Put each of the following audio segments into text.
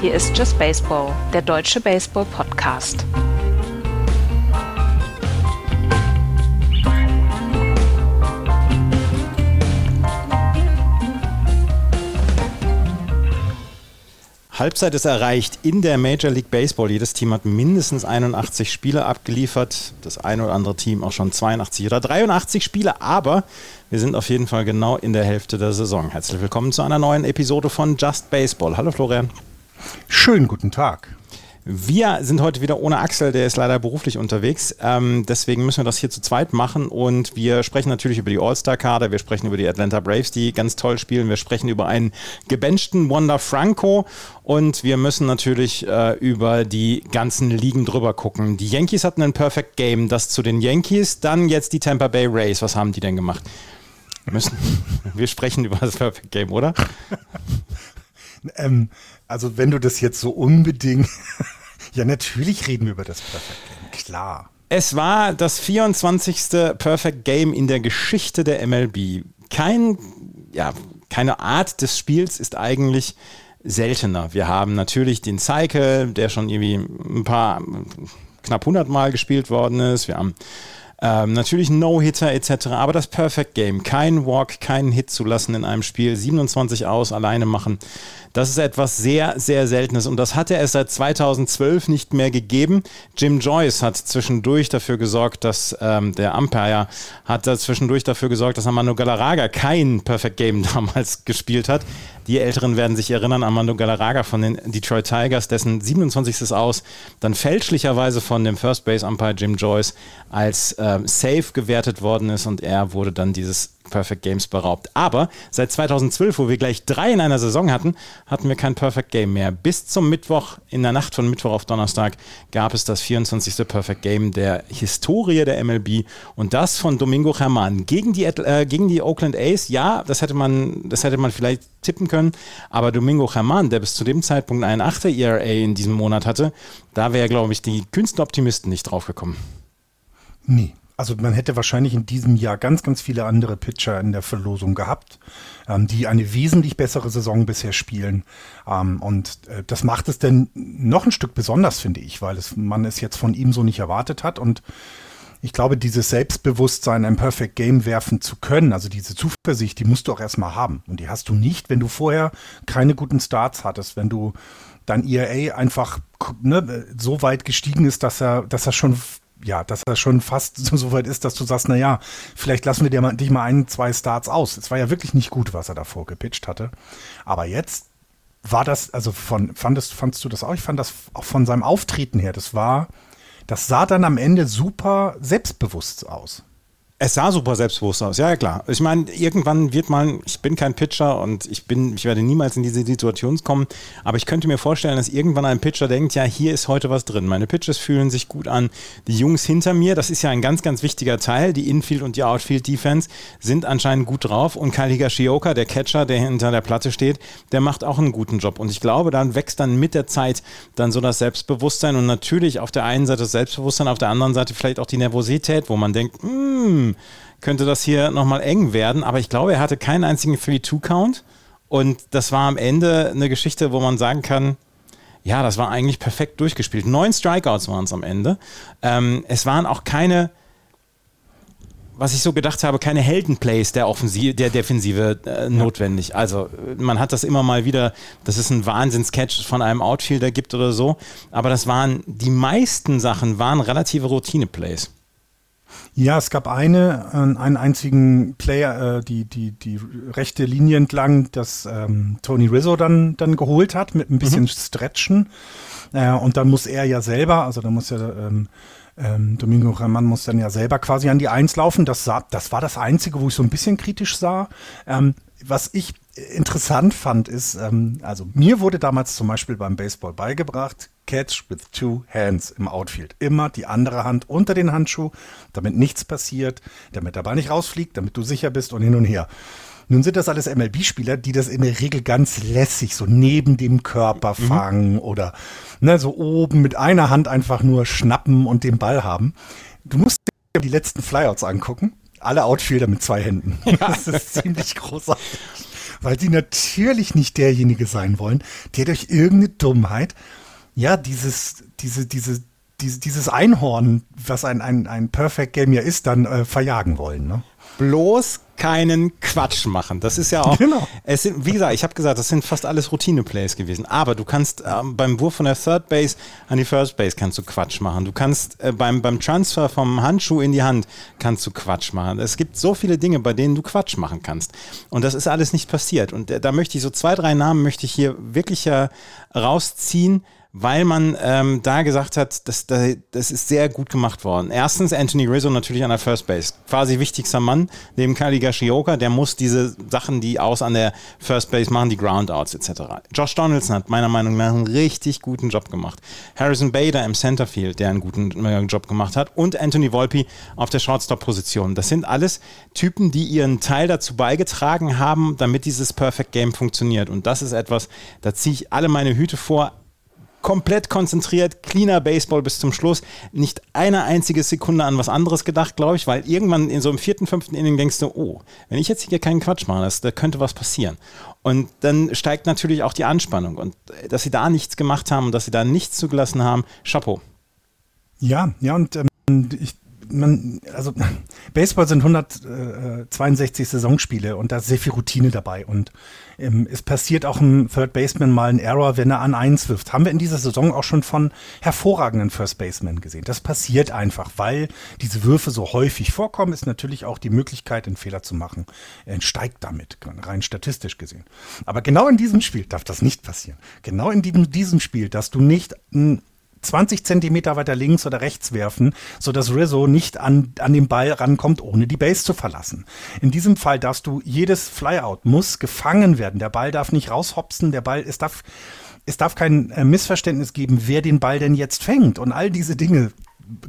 Hier ist Just Baseball, der deutsche Baseball-Podcast. Halbzeit ist erreicht in der Major League Baseball. Jedes Team hat mindestens 81 Spiele abgeliefert. Das eine oder andere Team auch schon 82 oder 83 Spiele. Aber wir sind auf jeden Fall genau in der Hälfte der Saison. Herzlich willkommen zu einer neuen Episode von Just Baseball. Hallo Florian. Schönen guten Tag. Wir sind heute wieder ohne Axel, der ist leider beruflich unterwegs. Ähm, deswegen müssen wir das hier zu zweit machen und wir sprechen natürlich über die All-Star-Kader, wir sprechen über die Atlanta Braves, die ganz toll spielen, wir sprechen über einen gebenchten Wanda Franco und wir müssen natürlich äh, über die ganzen Ligen drüber gucken. Die Yankees hatten ein Perfect Game, das zu den Yankees, dann jetzt die Tampa Bay Rays. Was haben die denn gemacht? Wir müssen, wir sprechen über das Perfect Game, oder? ähm, also wenn du das jetzt so unbedingt ja, natürlich reden wir über das Perfect Game, klar. Es war das 24. Perfect Game in der Geschichte der MLB. Kein, ja, keine Art des Spiels ist eigentlich seltener. Wir haben natürlich den Cycle, der schon irgendwie ein paar, knapp 100 Mal gespielt worden ist. Wir haben ähm, natürlich No-Hitter etc. Aber das Perfect Game, kein Walk, keinen Hit zu lassen in einem Spiel, 27 aus, alleine machen, das ist etwas sehr, sehr Seltenes und das hatte es seit 2012 nicht mehr gegeben. Jim Joyce hat zwischendurch dafür gesorgt, dass ähm, der Umpire hat da zwischendurch dafür gesorgt, dass Amando Galarraga kein Perfect Game damals gespielt hat. Die Älteren werden sich erinnern, Armando Galarraga von den Detroit Tigers, dessen 27. Aus dann fälschlicherweise von dem First Base Umpire Jim Joyce als äh, safe gewertet worden ist und er wurde dann dieses Perfect Games beraubt. Aber seit 2012, wo wir gleich drei in einer Saison hatten, hatten wir kein Perfect Game mehr. Bis zum Mittwoch, in der Nacht von Mittwoch auf Donnerstag, gab es das 24. Perfect Game der Historie der MLB und das von Domingo Germán gegen die, äh, gegen die Oakland A's. Ja, das hätte man, das hätte man vielleicht tippen können, aber Domingo Germán, der bis zu dem Zeitpunkt einen 8 ERA in diesem Monat hatte, da wäre, glaube ich, die kühnsten Optimisten nicht draufgekommen. Nie. Also man hätte wahrscheinlich in diesem Jahr ganz, ganz viele andere Pitcher in der Verlosung gehabt, ähm, die eine wesentlich bessere Saison bisher spielen. Ähm, und äh, das macht es denn noch ein Stück besonders, finde ich, weil es, man es jetzt von ihm so nicht erwartet hat. Und ich glaube, dieses Selbstbewusstsein, ein Perfect Game werfen zu können, also diese Zuversicht, die musst du auch erstmal haben. Und die hast du nicht, wenn du vorher keine guten Starts hattest, wenn du dein ERA einfach ne, so weit gestiegen ist, dass er, dass er schon ja, dass er schon fast so weit ist, dass du sagst, na ja, vielleicht lassen wir dir mal, dich mal ein, zwei Starts aus. Es war ja wirklich nicht gut, was er davor gepitcht hatte. Aber jetzt war das, also von, fandest, fandst du das auch? Ich fand das auch von seinem Auftreten her, das war, das sah dann am Ende super selbstbewusst aus. Es sah super selbstbewusst aus, ja, ja klar. Ich meine, irgendwann wird man, ich bin kein Pitcher und ich bin, ich werde niemals in diese Situation kommen, aber ich könnte mir vorstellen, dass irgendwann ein Pitcher denkt, ja, hier ist heute was drin. Meine Pitches fühlen sich gut an. Die Jungs hinter mir, das ist ja ein ganz, ganz wichtiger Teil. Die Infield und die Outfield Defense sind anscheinend gut drauf und Kyle Higashioka, der Catcher, der hinter der Platte steht, der macht auch einen guten Job. Und ich glaube, dann wächst dann mit der Zeit dann so das Selbstbewusstsein und natürlich auf der einen Seite das Selbstbewusstsein, auf der anderen Seite vielleicht auch die Nervosität, wo man denkt, hm, könnte das hier nochmal eng werden. Aber ich glaube, er hatte keinen einzigen 3-2-Count. Und das war am Ende eine Geschichte, wo man sagen kann, ja, das war eigentlich perfekt durchgespielt. Neun Strikeouts waren es am Ende. Ähm, es waren auch keine, was ich so gedacht habe, keine Heldenplays der Offensive, der Defensive äh, notwendig. Also man hat das immer mal wieder, dass es einen Wahnsinns-Catch von einem Outfielder gibt oder so. Aber das waren, die meisten Sachen waren relative Routine-Plays. Ja, es gab eine, äh, einen einzigen Player, äh, die, die, die rechte Linie entlang, das ähm, Tony Rizzo dann, dann geholt hat, mit ein bisschen mhm. Stretchen. Äh, und dann muss er ja selber, also da muss ja ähm, ähm, Domingo Raman muss dann ja selber quasi an die Eins laufen. Das, sah, das war das Einzige, wo ich so ein bisschen kritisch sah. Ähm, was ich interessant fand, ist, ähm, also mir wurde damals zum Beispiel beim Baseball beigebracht, Catch with two hands im Outfield. Immer die andere Hand unter den Handschuh, damit nichts passiert, damit der Ball nicht rausfliegt, damit du sicher bist und hin und her. Nun sind das alles MLB-Spieler, die das in der Regel ganz lässig so neben dem Körper mhm. fangen mhm. oder ne, so oben mit einer Hand einfach nur schnappen und den Ball haben. Du musst dir die letzten Flyouts angucken. Alle Outfielder mit zwei Händen. Das ist ziemlich großartig. Weil sie natürlich nicht derjenige sein wollen, der durch irgendeine Dummheit ja, dieses, diese, diese, diese, dieses Einhorn, was ein, ein, ein Perfect Game ja ist, dann äh, verjagen wollen. Ne? bloß keinen Quatsch machen. Das ist ja auch. Genau. Es sind, wie gesagt, ich habe gesagt, das sind fast alles Routine-Plays gewesen. Aber du kannst ähm, beim Wurf von der Third Base an die First Base kannst du Quatsch machen. Du kannst äh, beim, beim Transfer vom Handschuh in die Hand kannst du Quatsch machen. Es gibt so viele Dinge, bei denen du Quatsch machen kannst. Und das ist alles nicht passiert. Und äh, da möchte ich so zwei, drei Namen möchte ich hier wirklich äh, rausziehen weil man ähm, da gesagt hat, das, das ist sehr gut gemacht worden. Erstens Anthony Rizzo natürlich an der First Base. Quasi wichtigster Mann neben Kali Gashioka, der muss diese Sachen, die aus an der First Base machen, die Groundouts etc. Josh Donaldson hat meiner Meinung nach einen richtig guten Job gemacht. Harrison Bader im Centerfield, der einen guten äh, Job gemacht hat und Anthony Volpe auf der Shortstop-Position. Das sind alles Typen, die ihren Teil dazu beigetragen haben, damit dieses Perfect Game funktioniert. Und das ist etwas, da ziehe ich alle meine Hüte vor komplett konzentriert, cleaner Baseball bis zum Schluss. Nicht eine einzige Sekunde an was anderes gedacht, glaube ich, weil irgendwann in so einem vierten, fünften Inning denkst du, oh, wenn ich jetzt hier keinen Quatsch mache, da könnte was passieren. Und dann steigt natürlich auch die Anspannung. Und äh, dass sie da nichts gemacht haben und dass sie da nichts zugelassen haben, Chapeau. Ja, ja, und ähm, ich man, also Baseball sind 162 Saisonspiele und da ist sehr viel Routine dabei und ähm, es passiert auch ein Third Baseman mal ein Error, wenn er an eins wirft. Haben wir in dieser Saison auch schon von hervorragenden First Basemen gesehen. Das passiert einfach, weil diese Würfe so häufig vorkommen, ist natürlich auch die Möglichkeit, einen Fehler zu machen, steigt damit, rein statistisch gesehen. Aber genau in diesem Spiel darf das nicht passieren. Genau in diesem, diesem Spiel, dass du nicht ein 20 Zentimeter weiter links oder rechts werfen, so dass Rizzo nicht an, an den Ball rankommt, ohne die Base zu verlassen. In diesem Fall darfst du, jedes Flyout muss gefangen werden. Der Ball darf nicht raushopsen, der Ball, es darf, es darf kein äh, Missverständnis geben, wer den Ball denn jetzt fängt. Und all diese Dinge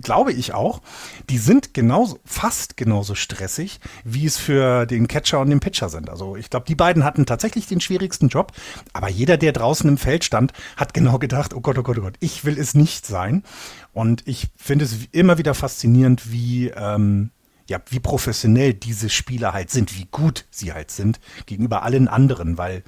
glaube ich auch, die sind genauso, fast genauso stressig, wie es für den Catcher und den Pitcher sind. Also ich glaube, die beiden hatten tatsächlich den schwierigsten Job, aber jeder, der draußen im Feld stand, hat genau gedacht, oh Gott, oh Gott, oh Gott, ich will es nicht sein. Und ich finde es immer wieder faszinierend, wie, ähm, ja, wie professionell diese Spieler halt sind, wie gut sie halt sind gegenüber allen anderen, weil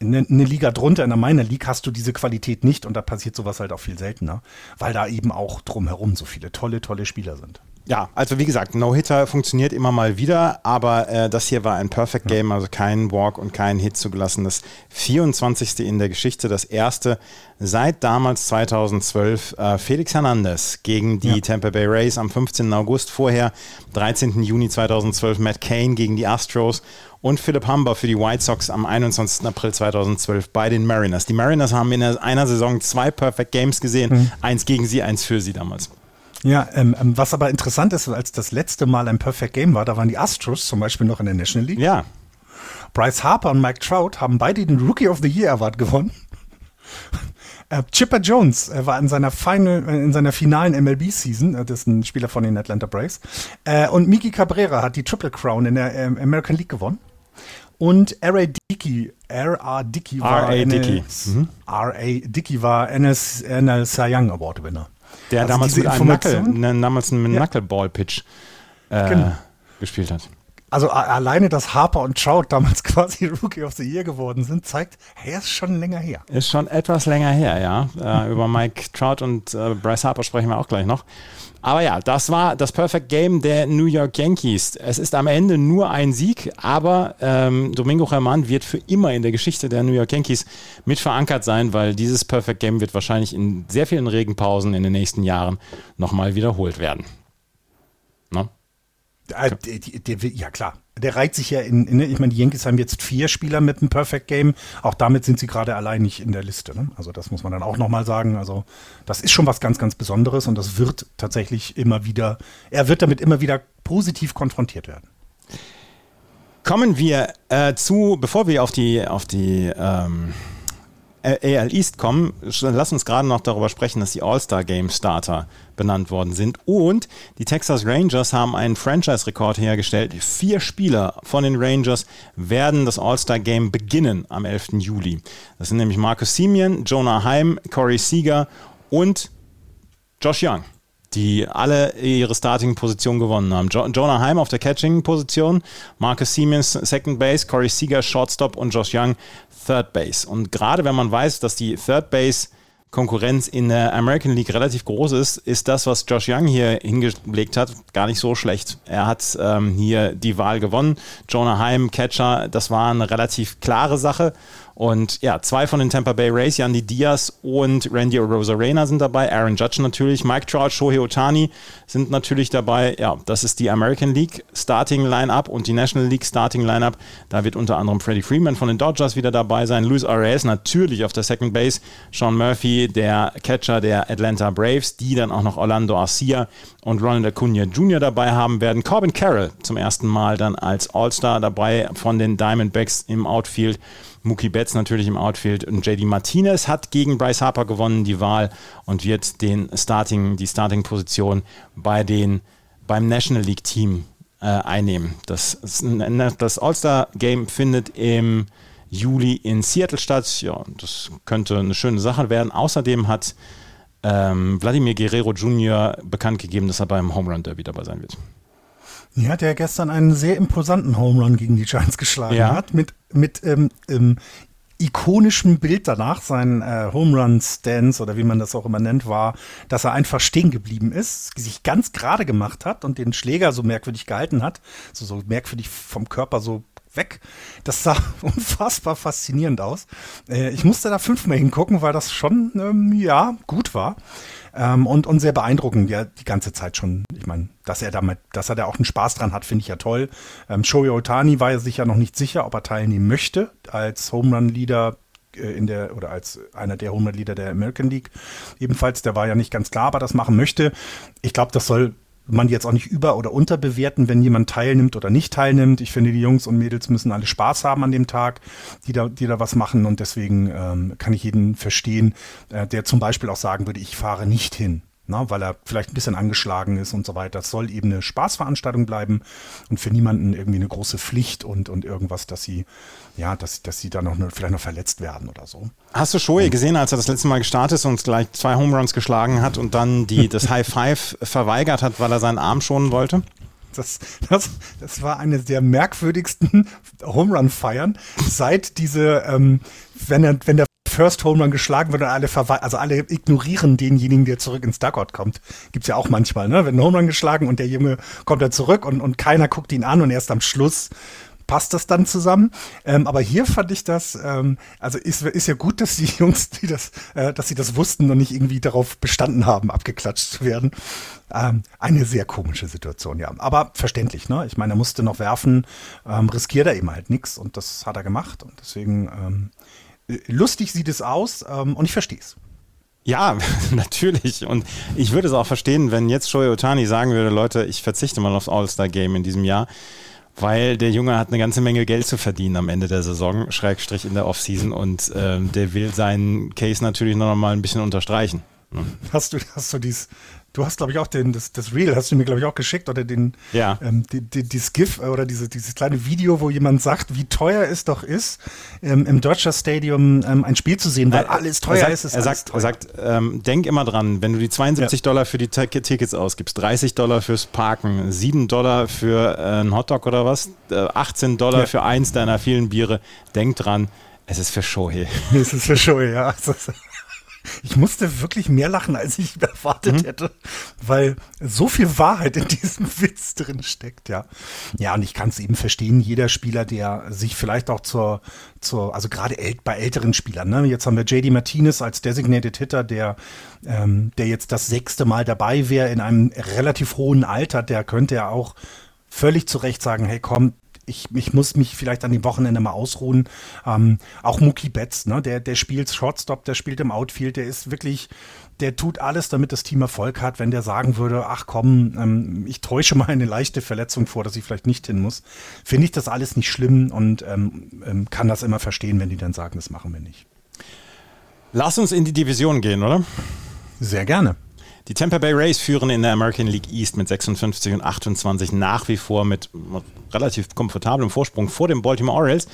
eine, eine Liga drunter, in der Minor League, hast du diese Qualität nicht und da passiert sowas halt auch viel seltener, weil da eben auch drumherum so viele tolle, tolle Spieler sind. Ja, also wie gesagt, No-Hitter funktioniert immer mal wieder, aber äh, das hier war ein Perfect Game, also kein Walk und kein Hit zugelassen. Das 24. in der Geschichte, das erste seit damals 2012. Äh, Felix Hernandez gegen die ja. Tampa Bay Rays am 15. August, vorher 13. Juni 2012 Matt Cain gegen die Astros und Philip Humber für die White Sox am 21. April 2012 bei den Mariners. Die Mariners haben in einer Saison zwei Perfect Games gesehen, mhm. eins gegen sie, eins für sie damals. Ja, ähm, ähm, was aber interessant ist, als das letzte Mal ein Perfect Game war, da waren die Astros zum Beispiel noch in der National League. Ja. Bryce Harper und Mike Trout haben beide den Rookie of the Year Award gewonnen. Äh, Chipper Jones äh, war in seiner, Final, äh, in seiner finalen MLB-Season, das ist ein Spieler von den Atlanta Braves. Und Miki Cabrera hat die Triple Crown in der American League gewonnen. Und R.A. Dickey, R.A. Dickey war R.A. Dickey. Mhm. R.A. Dickey war NS, NL Cy Young Award Winner. Der also damals mit einem Knuckle, ne, damals einen ja. Knuckleball-Pitch äh, genau. gespielt hat. Also alleine, dass Harper und Trout damals quasi Rookie of the Year geworden sind, zeigt, hey, ist schon länger her. Ist schon etwas länger her, ja. Äh, über Mike Trout und äh, Bryce Harper sprechen wir auch gleich noch. Aber ja, das war das Perfect Game der New York Yankees. Es ist am Ende nur ein Sieg, aber ähm, Domingo Germán wird für immer in der Geschichte der New York Yankees mit verankert sein, weil dieses Perfect Game wird wahrscheinlich in sehr vielen Regenpausen in den nächsten Jahren nochmal wiederholt werden. No? Äh, ja, klar der reiht sich ja in, in, ne, ich meine, die Yankees haben jetzt vier Spieler mit einem Perfect Game. Auch damit sind sie gerade allein nicht in der Liste. Ne? Also das muss man dann auch nochmal sagen. Also das ist schon was ganz, ganz Besonderes und das wird tatsächlich immer wieder, er wird damit immer wieder positiv konfrontiert werden. Kommen wir äh, zu, bevor wir auf die, auf die ähm AL East kommen, lass uns gerade noch darüber sprechen, dass die All-Star Game Starter benannt worden sind. Und die Texas Rangers haben einen Franchise-Rekord hergestellt. Vier Spieler von den Rangers werden das All-Star Game beginnen am 11. Juli. Das sind nämlich Marcus Simeon, Jonah Heim, Corey Seager und Josh Young die alle ihre Starting-Position gewonnen haben. Jo Jonah Heim auf der Catching-Position, Marcus Siemens Second Base, Corey Seager Shortstop und Josh Young Third Base. Und gerade wenn man weiß, dass die Third Base Konkurrenz in der American League relativ groß ist, ist das, was Josh Young hier hingelegt hat, gar nicht so schlecht. Er hat ähm, hier die Wahl gewonnen. Jonah Heim, Catcher, das war eine relativ klare Sache. Und ja, zwei von den Tampa Bay Rays, Yandy Diaz und Randy Rosarena sind dabei, Aaron Judge natürlich, Mike Trout, Shohei Otani sind natürlich dabei. Ja, das ist die American League Starting Lineup und die National League Starting Lineup. Da wird unter anderem Freddie Freeman von den Dodgers wieder dabei sein, Luis Arias natürlich auf der Second Base, Sean Murphy, der Catcher der Atlanta Braves, die dann auch noch Orlando Arcia und Ronald Acuna Jr. dabei haben werden. Corbin Carroll zum ersten Mal dann als All-Star dabei von den Diamondbacks im Outfield. Mookie Betts natürlich im Outfield und JD Martinez hat gegen Bryce Harper gewonnen die Wahl und wird den Starting, die Starting-Position bei den, beim National League Team äh, einnehmen. Das, das All-Star-Game findet im Juli in Seattle statt. Ja, das könnte eine schöne Sache werden. Außerdem hat ähm, Vladimir Guerrero Jr. bekannt gegeben, dass er beim Home Run Derby dabei sein wird. Ja, der gestern einen sehr imposanten Home Run gegen die Giants geschlagen ja. hat, mit, mit ähm, ähm, ikonischem Bild danach, sein äh, Home Run Stance oder wie man das auch immer nennt, war, dass er einfach stehen geblieben ist, sich ganz gerade gemacht hat und den Schläger so merkwürdig gehalten hat, so, so merkwürdig vom Körper so weg. Das sah unfassbar faszinierend aus. Äh, ich musste da fünfmal hingucken, weil das schon, ähm, ja, gut war. Ähm, und, und sehr beeindruckend, ja, die ganze Zeit schon. Ich meine, dass er damit, dass er da auch einen Spaß dran hat, finde ich ja toll. Ähm, Shohei Otani war ja sich ja noch nicht sicher, ob er teilnehmen möchte als Home Run Leader äh, in der oder als einer der 100 Leader der American League. Ebenfalls, der war ja nicht ganz klar, ob er das machen möchte. Ich glaube, das soll man jetzt auch nicht über- oder unterbewerten, wenn jemand teilnimmt oder nicht teilnimmt. Ich finde, die Jungs und Mädels müssen alle Spaß haben an dem Tag, die da, die da was machen. Und deswegen ähm, kann ich jeden verstehen, äh, der zum Beispiel auch sagen würde, ich fahre nicht hin na, weil er vielleicht ein bisschen angeschlagen ist und so weiter. Das soll eben eine Spaßveranstaltung bleiben und für niemanden irgendwie eine große Pflicht und, und irgendwas, dass sie, ja, dass, dass sie da noch vielleicht noch verletzt werden oder so. Hast du Shoei gesehen, als er das letzte Mal gestartet ist und gleich zwei Home Runs geschlagen hat und dann die, das High Five verweigert hat, weil er seinen Arm schonen wollte? Das, das, das war eine der merkwürdigsten Home Run Feiern seit diese, ähm, wenn er, wenn der First Home Run geschlagen wird und alle also alle ignorieren denjenigen, der zurück ins Dugout kommt. Gibt's ja auch manchmal, ne? Wenn ein Home Run geschlagen und der Junge kommt da zurück und, und keiner guckt ihn an und erst am Schluss passt das dann zusammen. Ähm, aber hier fand ich das, ähm, also ist, ist ja gut, dass die Jungs, die das, äh, dass sie das wussten und nicht irgendwie darauf bestanden haben, abgeklatscht zu werden. Ähm, eine sehr komische Situation, ja. Aber verständlich, ne? Ich meine, er musste noch werfen, ähm, riskiert er eben halt nichts und das hat er gemacht und deswegen ähm, lustig sieht es aus ähm, und ich verstehe es. Ja, natürlich. Und ich würde es auch verstehen, wenn jetzt Shoei Otani sagen würde, Leute, ich verzichte mal aufs All-Star-Game in diesem Jahr, weil der Junge hat eine ganze Menge Geld zu verdienen am Ende der Saison, Schrägstrich in der Offseason und ähm, der will seinen Case natürlich noch mal ein bisschen unterstreichen. Hast du, hast du dies, Du hast, glaube ich, auch den, das, das Reel hast du mir, glaube ich, auch geschickt oder den, ja. ähm, die, die, dieses GIF oder diese, dieses kleine Video, wo jemand sagt, wie teuer es doch ist, ähm, im Dodger Stadium ähm, ein Spiel zu sehen, weil alles teuer er ist. ist er sagt, er sagt ähm, denk immer dran, wenn du die 72 ja. Dollar für die Tickets ausgibst, 30 Dollar fürs Parken, 7 Dollar für äh, einen Hotdog oder was, äh, 18 Dollar ja. für eins deiner vielen Biere, denk dran, es ist für Shohei. es ist für Shohei, ja. Ich musste wirklich mehr lachen, als ich erwartet mhm. hätte, weil so viel Wahrheit in diesem Witz drin steckt, ja. Ja, und ich kann es eben verstehen, jeder Spieler, der sich vielleicht auch zur, zur also gerade bei älteren Spielern, ne? Jetzt haben wir JD Martinez als Designated Hitter, der, ähm, der jetzt das sechste Mal dabei wäre in einem relativ hohen Alter, der könnte ja auch völlig zu Recht sagen, hey komm, ich, ich muss mich vielleicht an dem Wochenende mal ausruhen. Ähm, auch Mookie Betts, ne, der, der spielt Shortstop, der spielt im Outfield, der ist wirklich, der tut alles, damit das Team Erfolg hat. Wenn der sagen würde, ach komm, ähm, ich täusche mal eine leichte Verletzung vor, dass ich vielleicht nicht hin muss, finde ich das alles nicht schlimm und ähm, ähm kann das immer verstehen, wenn die dann sagen, das machen wir nicht. Lass uns in die Division gehen, oder? Sehr gerne. Die Tampa Bay Rays führen in der American League East mit 56 und 28 nach wie vor mit relativ komfortablem Vorsprung vor den Baltimore Orioles.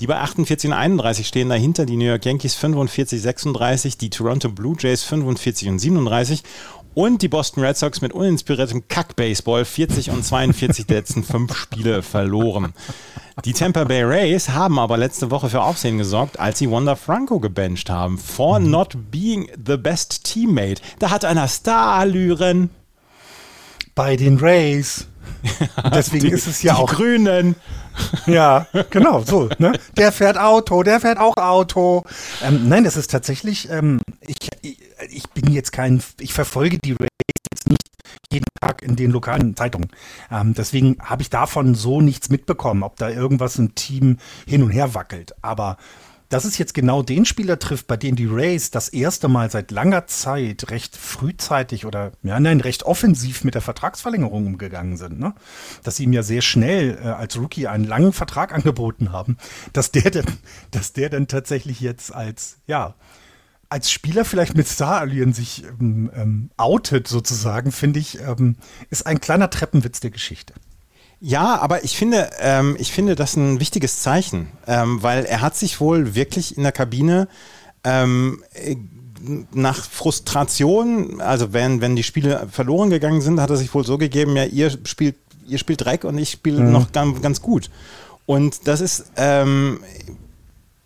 Die bei 48 und 31 stehen dahinter die New York Yankees 45, 36, die Toronto Blue Jays 45 und 37 und die Boston Red Sox mit uninspiriertem Kack-Baseball 40 und 42 der letzten fünf Spiele verloren. Die Tampa Bay Rays haben aber letzte Woche für Aufsehen gesorgt, als sie Wanda Franco gebencht haben. For mhm. not being the best teammate. Da hat einer Star-Allüren. Bei den Rays. Deswegen die, ist es ja die auch. Grünen. Ja, genau, so. Ne? Der fährt Auto, der fährt auch Auto. Ähm, nein, das ist tatsächlich, ähm, ich, ich, ich bin jetzt kein, ich verfolge die Rays jetzt nicht jeden Tag in den lokalen Zeitungen. Ähm, deswegen habe ich davon so nichts mitbekommen, ob da irgendwas im Team hin und her wackelt. Aber dass es jetzt genau den Spieler trifft, bei dem die Rays das erste Mal seit langer Zeit recht frühzeitig oder ja nein, recht offensiv mit der Vertragsverlängerung umgegangen sind, ne? Dass sie ihm ja sehr schnell äh, als Rookie einen langen Vertrag angeboten haben, dass der denn, dass der dann tatsächlich jetzt als, ja, als Spieler vielleicht mit Star-Allüren sich ähm, ähm, outet, sozusagen, finde ich, ähm, ist ein kleiner Treppenwitz der Geschichte. Ja, aber ich finde, ähm, ich finde das ein wichtiges Zeichen, ähm, weil er hat sich wohl wirklich in der Kabine ähm, nach Frustration, also wenn, wenn die Spiele verloren gegangen sind, hat er sich wohl so gegeben, ja, ihr spielt, ihr spielt Dreck und ich spiele mhm. noch ganz, ganz gut. Und das ist, ähm,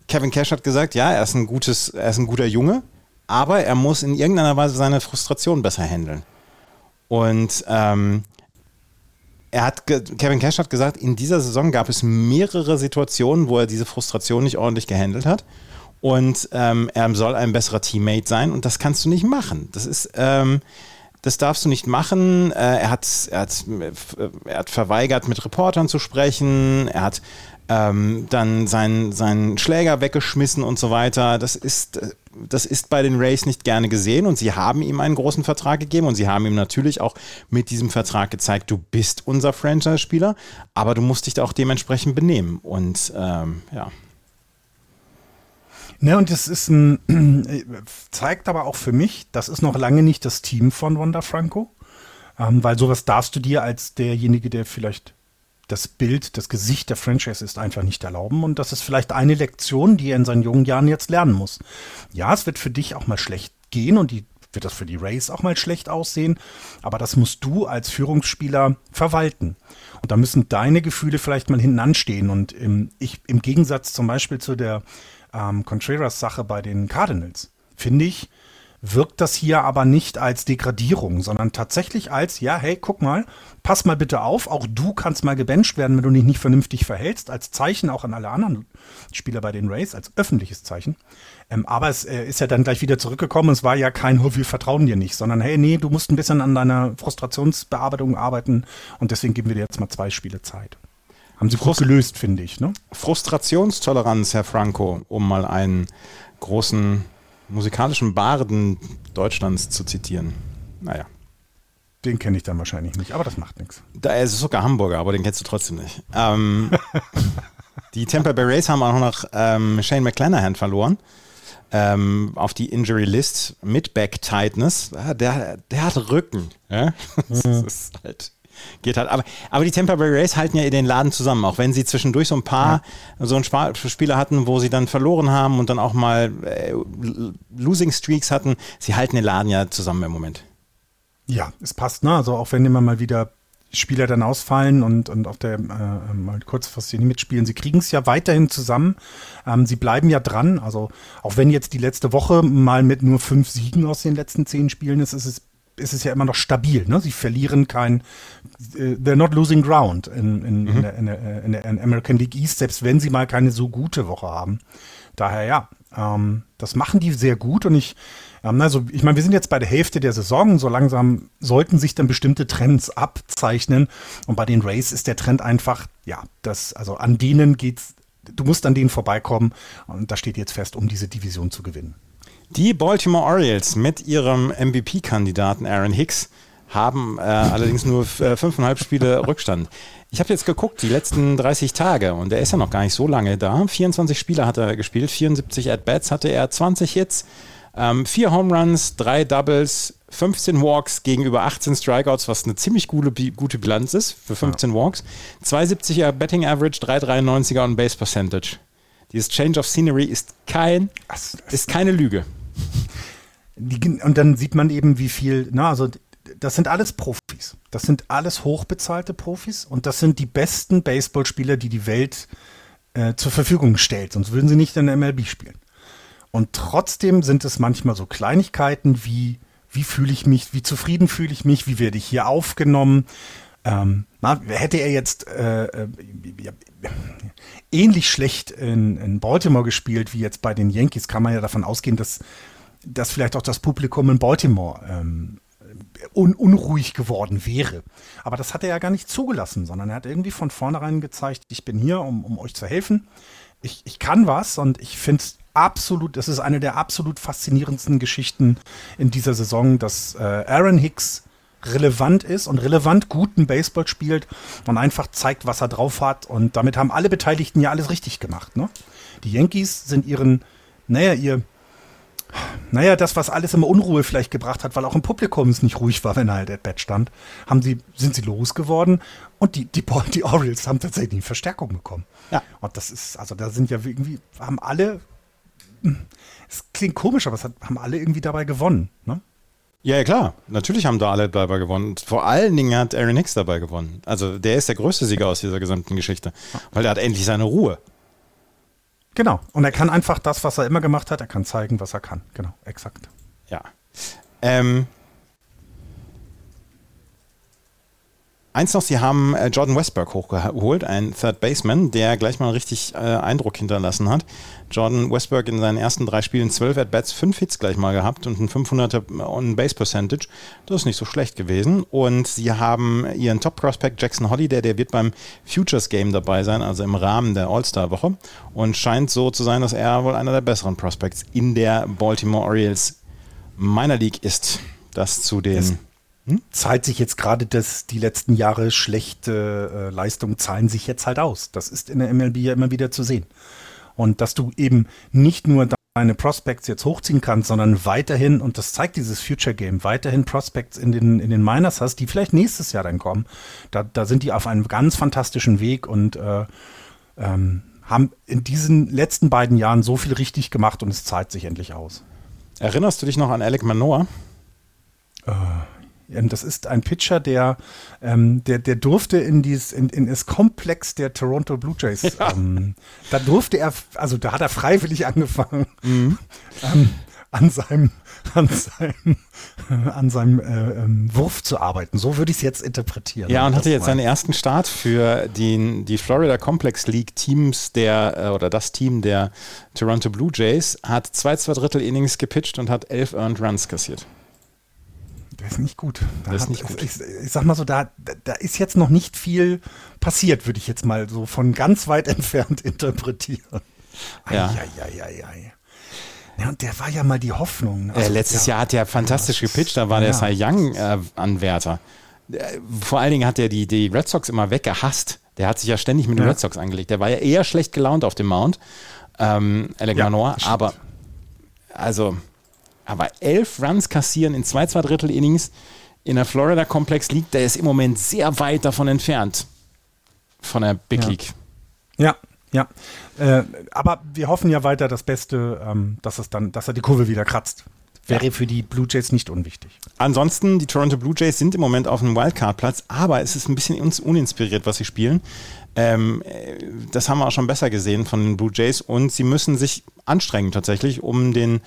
Kevin Cash hat gesagt, ja, er ist ein gutes, er ist ein guter Junge, aber er muss in irgendeiner Weise seine Frustration besser handeln. Und ähm, er hat, Kevin Cash hat gesagt, in dieser Saison gab es mehrere Situationen, wo er diese Frustration nicht ordentlich gehandelt hat. Und ähm, er soll ein besserer Teammate sein und das kannst du nicht machen. Das ist, ähm, das darfst du nicht machen. Äh, er, hat, er, hat, er hat verweigert, mit Reportern zu sprechen. Er hat ähm, dann seinen, seinen Schläger weggeschmissen und so weiter. Das ist, das ist bei den Rays nicht gerne gesehen und sie haben ihm einen großen Vertrag gegeben und sie haben ihm natürlich auch mit diesem Vertrag gezeigt, du bist unser Franchise-Spieler, aber du musst dich da auch dementsprechend benehmen und ähm, ja. Ne, und das ist ein, zeigt aber auch für mich, das ist noch lange nicht das Team von Wanda Franco, ähm, weil sowas darfst du dir als derjenige, der vielleicht das Bild, das Gesicht der Franchise ist einfach nicht erlauben. Und das ist vielleicht eine Lektion, die er in seinen jungen Jahren jetzt lernen muss. Ja, es wird für dich auch mal schlecht gehen und die wird das für die Rays auch mal schlecht aussehen. Aber das musst du als Führungsspieler verwalten. Und da müssen deine Gefühle vielleicht mal hinten anstehen. Und im, ich, im Gegensatz zum Beispiel zu der ähm, Contreras-Sache bei den Cardinals, finde ich, wirkt das hier aber nicht als Degradierung, sondern tatsächlich als, ja, hey, guck mal, pass mal bitte auf, auch du kannst mal gebencht werden, wenn du dich nicht vernünftig verhältst, als Zeichen auch an alle anderen Spieler bei den Rays, als öffentliches Zeichen. Ähm, aber es äh, ist ja dann gleich wieder zurückgekommen, es war ja kein, oh, wir vertrauen dir nicht, sondern hey, nee, du musst ein bisschen an deiner Frustrationsbearbeitung arbeiten und deswegen geben wir dir jetzt mal zwei Spiele Zeit. Haben sie Frust gut gelöst, finde ich. Ne? Frustrationstoleranz, Herr Franco, um mal einen großen musikalischen Barden Deutschlands zu zitieren. Naja. Den kenne ich dann wahrscheinlich nicht, aber das macht nichts. Da ist sogar Hamburger, aber den kennst du trotzdem nicht. Ähm, die Tampa Bay Rays haben auch noch ähm, Shane McClanahan verloren. Ähm, auf die Injury List mit Back Tightness. Der, der hat Rücken. Ja? Das mhm. ist halt geht halt. Aber, aber die Tampa Bay Rays halten ja in den Laden zusammen, auch wenn sie zwischendurch so ein paar ja. so ein Spieler hatten, wo sie dann verloren haben und dann auch mal äh, Losing Streaks hatten. Sie halten den Laden ja zusammen im Moment. Ja, es passt, ne? Also auch wenn immer mal wieder Spieler dann ausfallen und, und auf der äh, mal kurzfristig mitspielen. Sie kriegen es ja weiterhin zusammen. Ähm, sie bleiben ja dran. Also auch wenn jetzt die letzte Woche mal mit nur fünf Siegen aus den letzten zehn Spielen ist, ist es ist es ja immer noch stabil. Ne? Sie verlieren kein, äh, they're not losing ground in, in, mhm. in, der, in, der, in, der, American League East, selbst wenn sie mal keine so gute Woche haben. Daher ja, ähm, das machen die sehr gut und ich, ähm, also ich meine, wir sind jetzt bei der Hälfte der Saison, so langsam sollten sich dann bestimmte Trends abzeichnen und bei den Rays ist der Trend einfach, ja, das, also an denen geht's, du musst an denen vorbeikommen und da steht jetzt fest, um diese Division zu gewinnen. Die Baltimore Orioles mit ihrem MVP-Kandidaten Aaron Hicks haben äh, allerdings nur äh, fünfeinhalb Spiele Rückstand. Ich habe jetzt geguckt, die letzten 30 Tage, und er ist ja noch gar nicht so lange da. 24 Spiele hat er gespielt, 74 At-Bats hatte er, 20 Hits, Ähm, vier Home Runs, drei Doubles, 15 Walks gegenüber 18 Strikeouts, was eine ziemlich gute, gute Bilanz ist für 15 ja. Walks. 270er Betting Average, 393er on Base Percentage. Dieses Change of Scenery ist kein, ist keine Lüge. Die, und dann sieht man eben, wie viel, na, also das sind alles Profis. Das sind alles hochbezahlte Profis und das sind die besten Baseballspieler, die die Welt äh, zur Verfügung stellt. Sonst würden sie nicht in der MLB spielen. Und trotzdem sind es manchmal so Kleinigkeiten wie, wie fühle ich mich, wie zufrieden fühle ich mich, wie werde ich hier aufgenommen. Ähm, hätte er jetzt äh, äh, ähnlich schlecht in, in Baltimore gespielt wie jetzt bei den Yankees, kann man ja davon ausgehen, dass, dass vielleicht auch das Publikum in Baltimore ähm, un unruhig geworden wäre. Aber das hat er ja gar nicht zugelassen, sondern er hat irgendwie von vornherein gezeigt, ich bin hier, um, um euch zu helfen. Ich, ich kann was und ich finde es absolut, das ist eine der absolut faszinierendsten Geschichten in dieser Saison, dass äh, Aaron Hicks relevant ist und relevant guten Baseball spielt und einfach zeigt, was er drauf hat. Und damit haben alle Beteiligten ja alles richtig gemacht. Ne? Die Yankees sind ihren, naja, ihr, naja, das, was alles immer Unruhe vielleicht gebracht hat, weil auch im Publikum es nicht ruhig war, wenn er halt at bat stand, haben sie, sind sie losgeworden und die, die, die Orioles haben tatsächlich eine Verstärkung bekommen. Ja. Und das ist, also da sind ja irgendwie, haben alle, es klingt komisch, aber es hat, haben alle irgendwie dabei gewonnen. Ne? Ja, klar. Natürlich haben da alle dabei gewonnen. Vor allen Dingen hat Aaron Hicks dabei gewonnen. Also der ist der größte Sieger aus dieser gesamten Geschichte. Weil er hat endlich seine Ruhe. Genau. Und er kann einfach das, was er immer gemacht hat, er kann zeigen, was er kann. Genau, exakt. Ja. Ähm, Eins noch, sie haben äh, Jordan Westberg hochgeholt, ein Third Baseman, der gleich mal richtig äh, Eindruck hinterlassen hat. Jordan Westberg in seinen ersten drei Spielen 12 At-Bats, 5 Hits gleich mal gehabt und ein 500er On-Base-Percentage. Das ist nicht so schlecht gewesen. Und sie haben ihren Top-Prospect Jackson Holiday, der wird beim Futures Game dabei sein, also im Rahmen der All-Star-Woche. Und scheint so zu sein, dass er wohl einer der besseren Prospects in der Baltimore Orioles Minor League ist. Das zu den... Yes hm? zahlt sich jetzt gerade das, die letzten Jahre schlechte äh, Leistungen zahlen sich jetzt halt aus. Das ist in der MLB ja immer wieder zu sehen. Und dass du eben nicht nur deine Prospects jetzt hochziehen kannst, sondern weiterhin, und das zeigt dieses Future Game, weiterhin Prospects in den, in den Miners hast, die vielleicht nächstes Jahr dann kommen. Da, da sind die auf einem ganz fantastischen Weg und äh, ähm, haben in diesen letzten beiden Jahren so viel richtig gemacht und es zahlt sich endlich aus. Erinnerst du dich noch an Alec Manoa? Äh, das ist ein Pitcher, der, ähm, der, der durfte in, dieses, in, in das Komplex der Toronto Blue Jays. Ja. Ähm, da durfte er, also da hat er freiwillig angefangen, mhm. ähm, an seinem, an seinem, an seinem äh, ähm, Wurf zu arbeiten. So würde ich es jetzt interpretieren. Ja, und hatte jetzt seinen ersten Start für die, die Florida Complex League Teams der, äh, oder das Team der Toronto Blue Jays, hat zwei, zwei Drittel Innings gepitcht und hat elf Earned Runs kassiert. Ist nicht gut. Da ist nicht gut. Ich, ich, sag mal so, da, da ist jetzt noch nicht viel passiert, würde ich jetzt mal so von ganz weit entfernt interpretieren. Ja. Eieieiei. Ja, und der war ja mal die Hoffnung. Also, äh, letztes ja, Jahr hat er fantastisch ja, gepitcht, da war ja. der Cy Young-Anwärter. Äh, vor allen Dingen hat er die, die Red Sox immer weggehasst. Der hat sich ja ständig mit den Red Sox angelegt. Der war ja eher schlecht gelaunt auf dem Mount, ähm, Alec Manoa, aber also aber elf Runs kassieren in zwei, zwei Drittel Innings in der Florida Complex League, der ist im Moment sehr weit davon entfernt. Von der Big ja. League. Ja, ja. Äh, aber wir hoffen ja weiter das Beste, ähm, dass es dann, dass er die Kurve wieder kratzt. Wäre für die Blue Jays nicht unwichtig. Ansonsten, die Toronto Blue Jays sind im Moment auf einem Wildcard-Platz, aber es ist ein bisschen uninspiriert, was sie spielen. Ähm, äh, das haben wir auch schon besser gesehen von den Blue Jays und sie müssen sich anstrengen tatsächlich, um den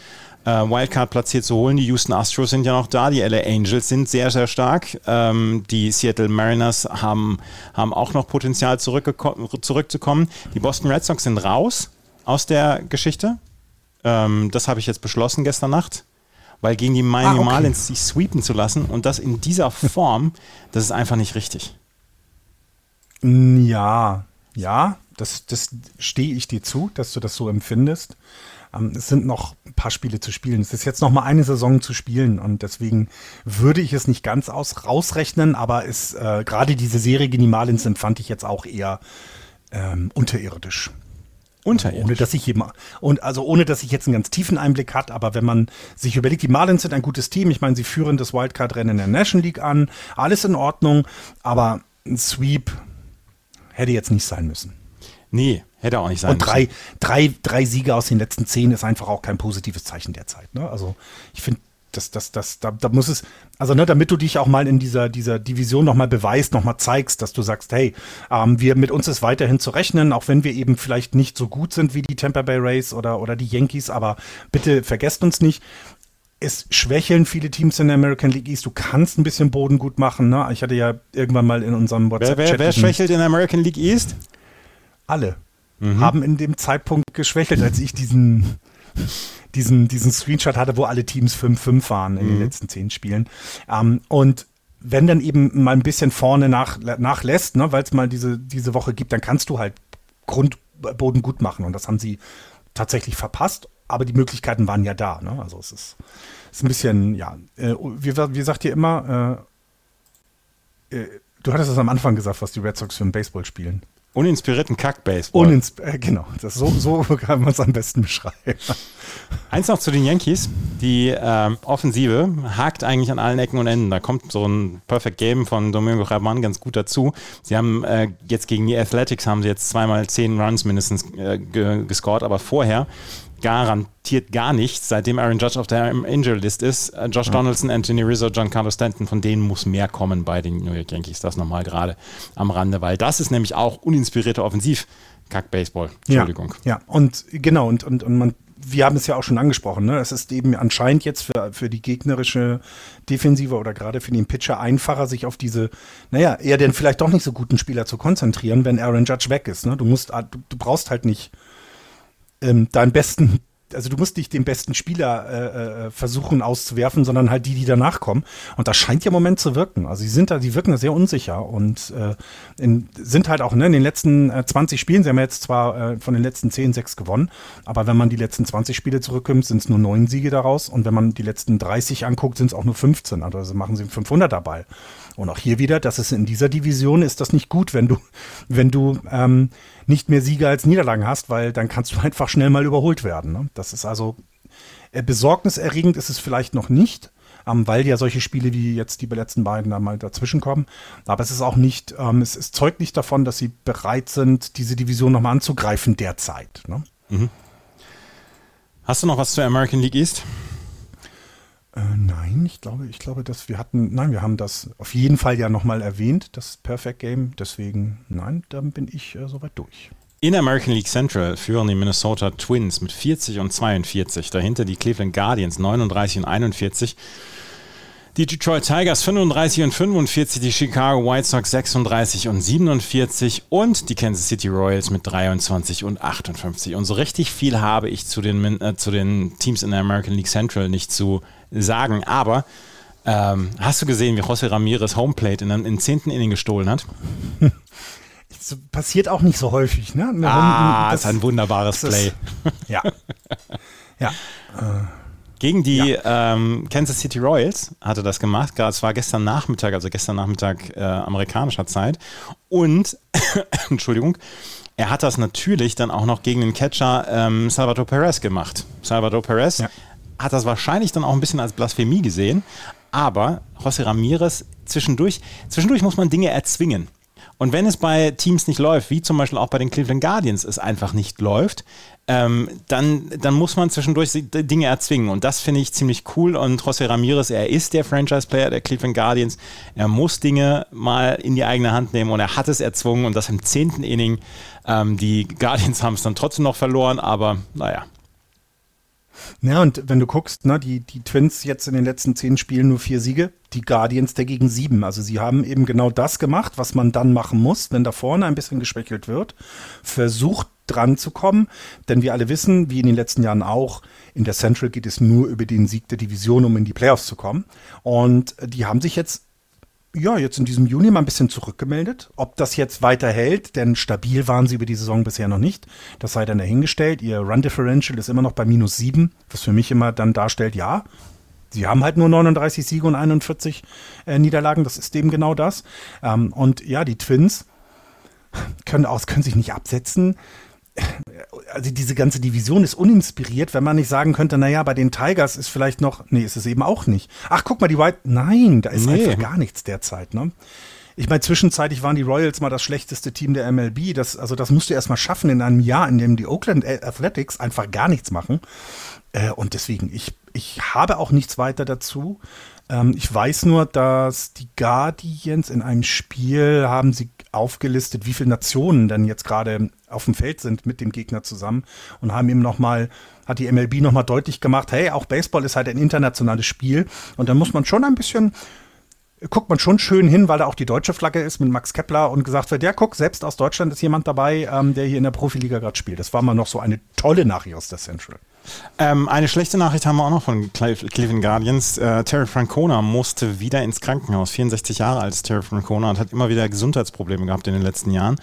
äh, Wildcard-Platz hier zu holen. Die Houston Astros sind ja noch da, die LA Angels sind sehr, sehr stark. Ähm, die Seattle Mariners haben, haben auch noch Potenzial zurückzukommen. Die Boston Red Sox sind raus aus der Geschichte. Ähm, das habe ich jetzt beschlossen gestern Nacht. Weil gegen die Miami ah, okay. Marlins sich sweepen zu lassen und das in dieser Form, das ist einfach nicht richtig. Ja, ja, das, das stehe ich dir zu, dass du das so empfindest. Ähm, es sind noch ein paar Spiele zu spielen. Es ist jetzt noch mal eine Saison zu spielen und deswegen würde ich es nicht ganz aus, rausrechnen, aber es, äh, gerade diese Serie gegen die Marlins empfand ich jetzt auch eher ähm, unterirdisch. Unterirdisch. Ohne dass ich jemand, und also ohne dass ich jetzt einen ganz tiefen Einblick hat, aber wenn man sich überlegt, die Marlins sind ein gutes Team. Ich meine, sie führen das Wildcard-Rennen in der National League an. Alles in Ordnung, aber ein Sweep hätte jetzt nicht sein müssen. Nee, hätte auch nicht sein Und drei, drei, drei Siege aus den letzten zehn ist einfach auch kein positives Zeichen derzeit. Ne? Also ich finde, das, das, das, da, da muss es, also ne, damit du dich auch mal in dieser, dieser Division nochmal beweist, nochmal zeigst, dass du sagst, hey, ähm, wir mit uns ist weiterhin zu rechnen, auch wenn wir eben vielleicht nicht so gut sind wie die Tampa Bay Rays oder, oder die Yankees, aber bitte vergesst uns nicht. Es schwächeln viele Teams in der American League East. Du kannst ein bisschen Boden gut machen. Ne? Ich hatte ja irgendwann mal in unserem WhatsApp-Chat. Wer, wer, wer schwächelt in der American League East? Alle mhm. haben in dem Zeitpunkt geschwächelt, als ich diesen diesen, diesen Screenshot hatte, wo alle Teams 5-5 waren in mhm. den letzten zehn Spielen. Ähm, und wenn dann eben mal ein bisschen vorne nach, nachlässt, ne, weil es mal diese, diese Woche gibt, dann kannst du halt Grundboden gut machen. Und das haben sie tatsächlich verpasst, aber die Möglichkeiten waren ja da. Ne? Also es ist, ist ein bisschen, ja, äh, wie, wie sagt ihr immer, äh, äh, du hattest es am Anfang gesagt, was die Red Sox für ein Baseball spielen. Uninspirierten Kack-Baseball. Unins äh, genau, das, so, so kann man es am besten beschreiben. Eins noch zu den Yankees. Die ähm, Offensive hakt eigentlich an allen Ecken und Enden. Da kommt so ein Perfect Game von Domingo Raban ganz gut dazu. Sie haben äh, jetzt gegen die Athletics haben sie jetzt zweimal zehn Runs mindestens äh, gescored, aber vorher garantiert gar nichts, seitdem Aaron Judge auf der Injury List ist. Äh, Josh ja. Donaldson, Anthony Rizzo, John Carlos Stanton, von denen muss mehr kommen bei den New York Yankees. Das nochmal gerade am Rande, weil das ist nämlich auch uninspirierter Offensiv. Kack-Baseball. Entschuldigung. Ja, ja, und genau, und, und, und man, wir haben es ja auch schon angesprochen, ne? Es ist eben anscheinend jetzt für, für die gegnerische Defensive oder gerade für den Pitcher einfacher, sich auf diese, naja, eher den vielleicht doch nicht so guten Spieler zu konzentrieren, wenn Aaron Judge weg ist. Ne? Du musst, du, du brauchst halt nicht ähm, deinen besten, also du musst nicht den besten Spieler äh, äh, versuchen auszuwerfen, sondern halt die, die danach kommen. Und das scheint ja im Moment zu wirken. Also sie sind da, die wirken da sehr unsicher und äh, in, sind halt auch ne, in den letzten äh, 20 Spielen, sie haben jetzt zwar äh, von den letzten 10 6 gewonnen, aber wenn man die letzten 20 Spiele zurückkommt, sind es nur 9 Siege daraus und wenn man die letzten 30 anguckt, sind es auch nur 15. Also machen sie 500 dabei. Und auch hier wieder, das ist in dieser Division, ist das nicht gut, wenn du, wenn du ähm, nicht mehr Sieger als Niederlagen hast, weil dann kannst du einfach schnell mal überholt werden. Ne? Das ist also äh, besorgniserregend ist es vielleicht noch nicht, ähm, weil ja solche Spiele wie jetzt die letzten beiden da mal dazwischen kommen. Aber es ist auch nicht, ähm, es, es, zeugt nicht davon, dass sie bereit sind, diese Division nochmal anzugreifen derzeit. Ne? Mhm. Hast du noch was zur American League East? Äh, nein, ich glaube, ich glaube, dass wir hatten, nein, wir haben das auf jeden Fall ja nochmal erwähnt, das Perfect Game. Deswegen, nein, dann bin ich äh, soweit durch. In American League Central führen die Minnesota Twins mit 40 und 42. Dahinter die Cleveland Guardians 39 und 41. Die Detroit Tigers 35 und 45, die Chicago White Sox 36 und 47 und die Kansas City Royals mit 23 und 58. Und so richtig viel habe ich zu den, äh, zu den Teams in der American League Central nicht zu sagen. Aber ähm, hast du gesehen, wie José Ramirez Homeplate in einem 10. Inning gestohlen hat? Das passiert auch nicht so häufig, ne? Ah, das ist ein wunderbares Play. Ist, ja. ja. Äh. Gegen die ja. ähm, Kansas City Royals hatte das gemacht. Es war gestern Nachmittag, also gestern Nachmittag äh, amerikanischer Zeit. Und, Entschuldigung, er hat das natürlich dann auch noch gegen den Catcher ähm, Salvador Perez gemacht. Salvador Perez ja. hat das wahrscheinlich dann auch ein bisschen als Blasphemie gesehen. Aber José Ramirez zwischendurch, zwischendurch muss man Dinge erzwingen. Und wenn es bei Teams nicht läuft, wie zum Beispiel auch bei den Cleveland Guardians es einfach nicht läuft, ähm, dann, dann muss man zwischendurch Dinge erzwingen. Und das finde ich ziemlich cool. Und José Ramirez, er ist der Franchise-Player der Cleveland Guardians. Er muss Dinge mal in die eigene Hand nehmen und er hat es erzwungen und das im zehnten Inning. Ähm, die Guardians haben es dann trotzdem noch verloren, aber naja, ja, und wenn du guckst, ne, die, die Twins jetzt in den letzten zehn Spielen nur vier Siege, die Guardians dagegen sieben. Also sie haben eben genau das gemacht, was man dann machen muss, wenn da vorne ein bisschen geschwächelt wird. Versucht dran zu kommen, denn wir alle wissen, wie in den letzten Jahren auch, in der Central geht es nur über den Sieg der Division, um in die Playoffs zu kommen. Und die haben sich jetzt ja, jetzt in diesem Juni mal ein bisschen zurückgemeldet. Ob das jetzt weiterhält, denn stabil waren sie über die Saison bisher noch nicht. Das sei dann dahingestellt. Ihr Run Differential ist immer noch bei minus sieben, was für mich immer dann darstellt, ja, sie haben halt nur 39 Siege und 41 äh, Niederlagen. Das ist eben genau das. Ähm, und ja, die Twins können, aus, können sich nicht absetzen also diese ganze Division ist uninspiriert, wenn man nicht sagen könnte, naja, bei den Tigers ist vielleicht noch, nee, ist es eben auch nicht. Ach, guck mal, die White, nein, da ist nee. einfach gar nichts derzeit, ne? Ich meine, zwischenzeitlich waren die Royals mal das schlechteste Team der MLB. Das, also das musst du erst mal schaffen in einem Jahr, in dem die Oakland Athletics einfach gar nichts machen. Äh, und deswegen, ich, ich habe auch nichts weiter dazu. Ähm, ich weiß nur, dass die Guardians in einem Spiel haben sie aufgelistet, wie viele Nationen denn jetzt gerade auf dem Feld sind mit dem Gegner zusammen und haben ihm nochmal, hat die MLB nochmal deutlich gemacht, hey, auch Baseball ist halt ein internationales Spiel und da muss man schon ein bisschen guckt man schon schön hin, weil da auch die deutsche Flagge ist mit Max Kepler und gesagt wird, ja, guck, selbst aus Deutschland ist jemand dabei, ähm, der hier in der Profiliga gerade spielt. Das war mal noch so eine tolle Nachricht aus der Central. Ähm, eine schlechte Nachricht haben wir auch noch von Cleveland Guardians. Äh, Terry Francona musste wieder ins Krankenhaus. 64 Jahre alt ist Terry Francona und hat immer wieder Gesundheitsprobleme gehabt in den letzten Jahren.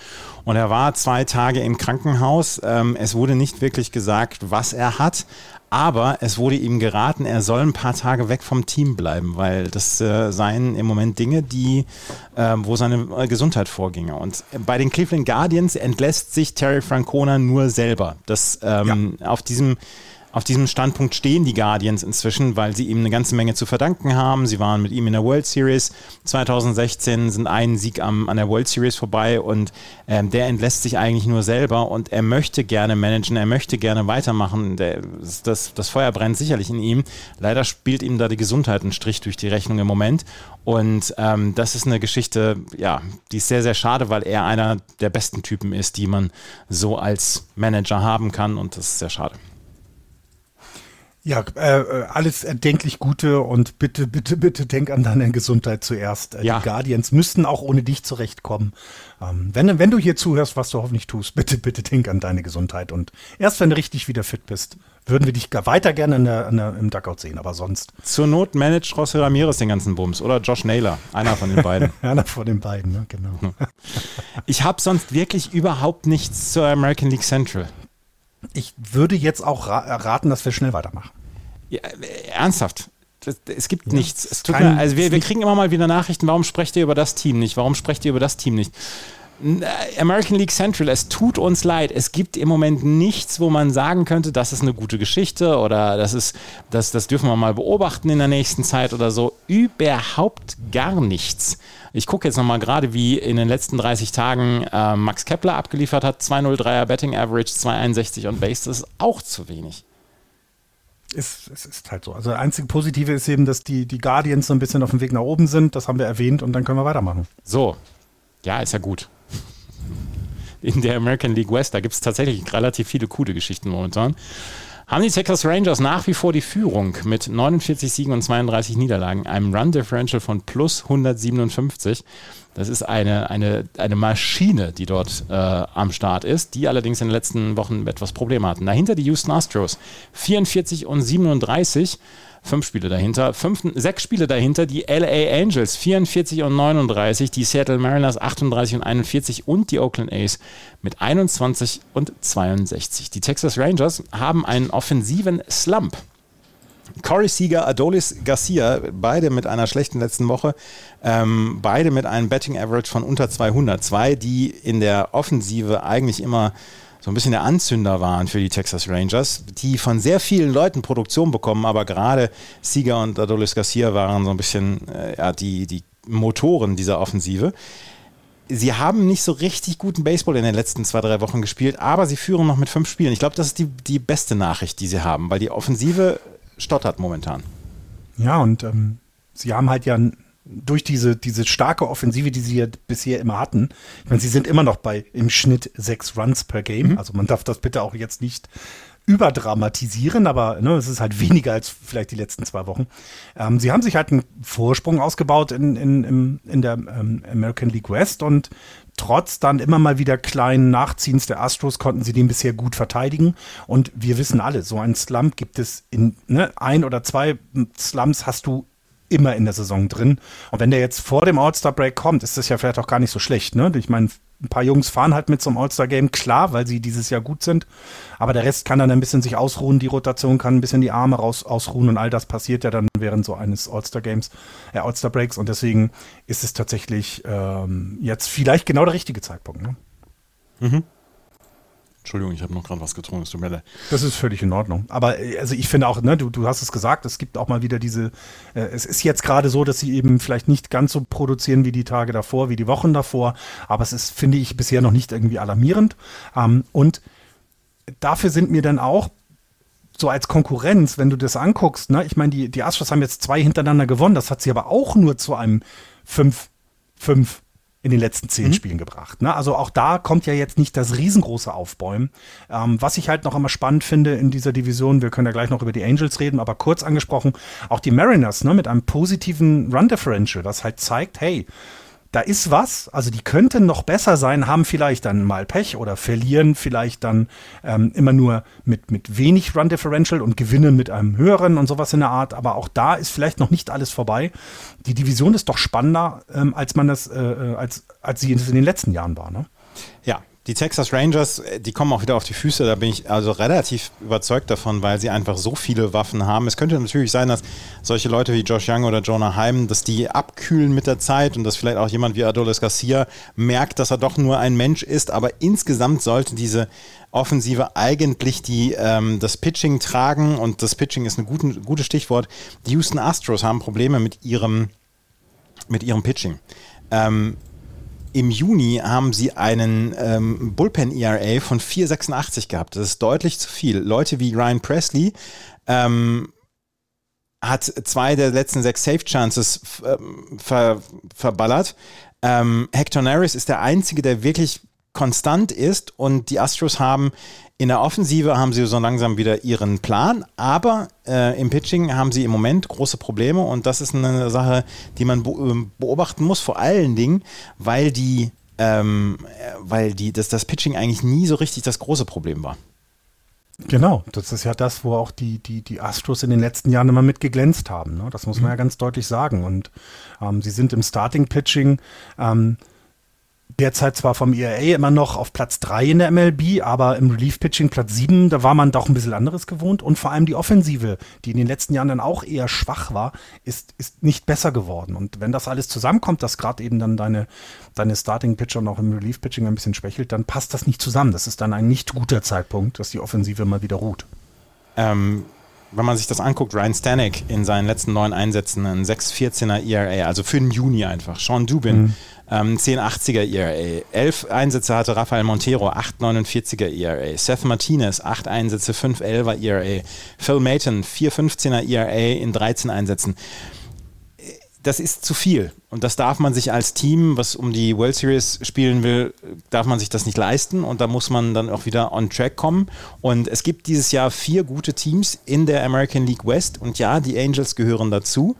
Und er war zwei Tage im Krankenhaus. Ähm, es wurde nicht wirklich gesagt, was er hat. Aber es wurde ihm geraten, er soll ein paar Tage weg vom Team bleiben, weil das äh, seien im Moment Dinge, die, äh, wo seine äh, Gesundheit vorginge. Und bei den Cleveland Guardians entlässt sich Terry Francona nur selber. Das ähm, ja. auf diesem auf diesem Standpunkt stehen die Guardians inzwischen, weil sie ihm eine ganze Menge zu verdanken haben. Sie waren mit ihm in der World Series 2016, sind einen Sieg am, an der World Series vorbei und ähm, der entlässt sich eigentlich nur selber und er möchte gerne managen, er möchte gerne weitermachen. Der, das, das Feuer brennt sicherlich in ihm. Leider spielt ihm da die Gesundheit einen Strich durch die Rechnung im Moment. Und ähm, das ist eine Geschichte, ja, die ist sehr, sehr schade, weil er einer der besten Typen ist, die man so als Manager haben kann und das ist sehr schade. Ja, äh, äh, alles erdenklich Gute und bitte, bitte, bitte denk an deine Gesundheit zuerst. Äh, ja. Die Guardians müssten auch ohne dich zurechtkommen. Ähm, wenn, wenn du hier zuhörst, was du hoffentlich tust, bitte, bitte denk an deine Gesundheit. Und erst wenn du richtig wieder fit bist, würden wir dich weiter gerne in der, in der, im Duckout sehen, aber sonst. Zur Not managt José Ramirez den ganzen Bums oder Josh Naylor, einer von den beiden. einer von den beiden, ne? genau. ich habe sonst wirklich überhaupt nichts zur American League Central. Ich würde jetzt auch raten, dass wir schnell weitermachen. Ja, äh, ernsthaft. Es gibt ja, nichts. Es tut mir, also wir, wir kriegen immer mal wieder Nachrichten, warum sprecht ihr über das Team nicht? Warum sprecht ihr über das Team nicht? Äh, American League Central, es tut uns leid. Es gibt im Moment nichts, wo man sagen könnte, das ist eine gute Geschichte oder das ist, das, das dürfen wir mal beobachten in der nächsten Zeit oder so. Überhaupt gar nichts. Ich gucke jetzt nochmal gerade, wie in den letzten 30 Tagen äh, Max Kepler abgeliefert hat. 203er Betting Average, 261 on Base, das ist auch zu wenig ist, es ist halt so. Also das einzige Positive ist eben, dass die, die Guardians so ein bisschen auf dem Weg nach oben sind. Das haben wir erwähnt und dann können wir weitermachen. So. Ja, ist ja gut. In der American League West, da gibt es tatsächlich relativ viele coole Geschichten momentan. Haben die Texas Rangers nach wie vor die Führung mit 49 Siegen und 32 Niederlagen, einem Run Differential von plus 157. Das ist eine, eine, eine Maschine, die dort äh, am Start ist, die allerdings in den letzten Wochen etwas Probleme hatten. Dahinter die Houston Astros. 44 und 37 fünf Spiele dahinter, fünf, sechs Spiele dahinter. Die LA Angels. 44 und 39, die Seattle Mariners. 38 und 41 und die Oakland A's mit 21 und 62. Die Texas Rangers haben einen offensiven Slump. Corey Seager, Adolis Garcia, beide mit einer schlechten letzten Woche, ähm, beide mit einem Betting Average von unter 200. Zwei, die in der Offensive eigentlich immer so ein bisschen der Anzünder waren für die Texas Rangers, die von sehr vielen Leuten Produktion bekommen, aber gerade Seager und Adolis Garcia waren so ein bisschen äh, ja, die, die Motoren dieser Offensive. Sie haben nicht so richtig guten Baseball in den letzten zwei, drei Wochen gespielt, aber sie führen noch mit fünf Spielen. Ich glaube, das ist die, die beste Nachricht, die sie haben, weil die Offensive stottert momentan. Ja, und ähm, sie haben halt ja durch diese, diese starke Offensive, die sie ja bisher immer hatten, ich meine, sie sind immer noch bei im Schnitt sechs Runs per Game. Mhm. Also man darf das bitte auch jetzt nicht überdramatisieren, aber ne, es ist halt weniger als vielleicht die letzten zwei Wochen. Ähm, sie haben sich halt einen Vorsprung ausgebaut in, in, in, in der ähm, American League West und trotz dann immer mal wieder kleinen Nachziehens der Astros konnten sie den bisher gut verteidigen. Und wir wissen alle, so ein Slump gibt es in ne, ein oder zwei Slums hast du immer in der Saison drin. Und wenn der jetzt vor dem All-Star-Break kommt, ist das ja vielleicht auch gar nicht so schlecht. Ne? Ich meine, ein paar Jungs fahren halt mit zum All-Star-Game, klar, weil sie dieses Jahr gut sind. Aber der Rest kann dann ein bisschen sich ausruhen, die Rotation kann ein bisschen die Arme raus, ausruhen und all das passiert ja dann während so eines All-Star-Games, äh, All-Star-Breaks. Und deswegen ist es tatsächlich ähm, jetzt vielleicht genau der richtige Zeitpunkt. Ne? Mhm. Entschuldigung, ich habe noch gerade was getrunken, es tut mir leid. Das ist völlig in Ordnung. Aber äh, also ich finde auch, ne, du, du hast es gesagt, es gibt auch mal wieder diese, äh, es ist jetzt gerade so, dass sie eben vielleicht nicht ganz so produzieren wie die Tage davor, wie die Wochen davor, aber es ist, finde ich, bisher noch nicht irgendwie alarmierend. Ähm, und dafür sind mir dann auch so als Konkurrenz, wenn du das anguckst, ne, ich meine, die, die Astros haben jetzt zwei hintereinander gewonnen, das hat sie aber auch nur zu einem 5, 5, in den letzten zehn mhm. Spielen gebracht. Ne? Also auch da kommt ja jetzt nicht das riesengroße Aufbäumen. Ähm, was ich halt noch immer spannend finde in dieser Division, wir können ja gleich noch über die Angels reden, aber kurz angesprochen, auch die Mariners ne, mit einem positiven Run Differential, was halt zeigt, hey, da ist was, also die könnten noch besser sein, haben vielleicht dann mal Pech oder verlieren vielleicht dann ähm, immer nur mit, mit wenig Run Differential und gewinnen mit einem höheren und sowas in der Art, aber auch da ist vielleicht noch nicht alles vorbei. Die Division ist doch spannender, ähm, als man das, äh, äh als, als sie in den letzten Jahren war, ne? Ja, die Texas Rangers, äh, die kommen auch wieder auf die Füße, da bin ich also relativ überzeugt davon, weil sie einfach so viele Waffen haben. Es könnte natürlich sein, dass solche Leute wie Josh Young oder Jonah Heim, dass die abkühlen mit der Zeit und dass vielleicht auch jemand wie Adolis Garcia merkt, dass er doch nur ein Mensch ist, aber insgesamt sollte diese Offensive eigentlich die, ähm, das Pitching tragen und das Pitching ist ein guten, gutes Stichwort. Die Houston Astros haben Probleme mit ihrem, mit ihrem Pitching. Ähm, im Juni haben sie einen ähm, Bullpen-ERA von 4,86 gehabt. Das ist deutlich zu viel. Leute wie Ryan Presley ähm, hat zwei der letzten sechs Safe Chances ähm, ver, verballert. Ähm, Hector Neris ist der einzige, der wirklich konstant ist und die Astros haben in der Offensive haben sie so langsam wieder ihren Plan, aber äh, im Pitching haben sie im Moment große Probleme und das ist eine Sache, die man ähm, beobachten muss, vor allen Dingen, weil die, ähm, weil die, dass das Pitching eigentlich nie so richtig das große Problem war. Genau, das ist ja das, wo auch die, die, die Astros in den letzten Jahren immer mit geglänzt haben. Ne? Das muss man mhm. ja ganz deutlich sagen. Und ähm, sie sind im Starting-Pitching ähm, derzeit zwar vom ERA immer noch auf Platz 3 in der MLB, aber im Relief-Pitching Platz 7, da war man doch ein bisschen anderes gewohnt. Und vor allem die Offensive, die in den letzten Jahren dann auch eher schwach war, ist, ist nicht besser geworden. Und wenn das alles zusammenkommt, dass gerade eben dann deine, deine Starting-Pitcher noch im Relief-Pitching ein bisschen schwächelt, dann passt das nicht zusammen. Das ist dann ein nicht guter Zeitpunkt, dass die Offensive mal wieder ruht. Ähm, wenn man sich das anguckt, Ryan Stanek in seinen letzten neun Einsätzen ein 6,14er ERA, also für den Juni einfach. Sean Dubin, mhm. ähm, 10,80er ERA. Elf Einsätze hatte Rafael Montero, 8,49er ERA. Seth Martinez, acht Einsätze, 5,11er ERA. Phil Mayton, 4,15er ERA in 13 Einsätzen das ist zu viel. Und das darf man sich als Team, was um die World Series spielen will, darf man sich das nicht leisten. Und da muss man dann auch wieder on track kommen. Und es gibt dieses Jahr vier gute Teams in der American League West. Und ja, die Angels gehören dazu.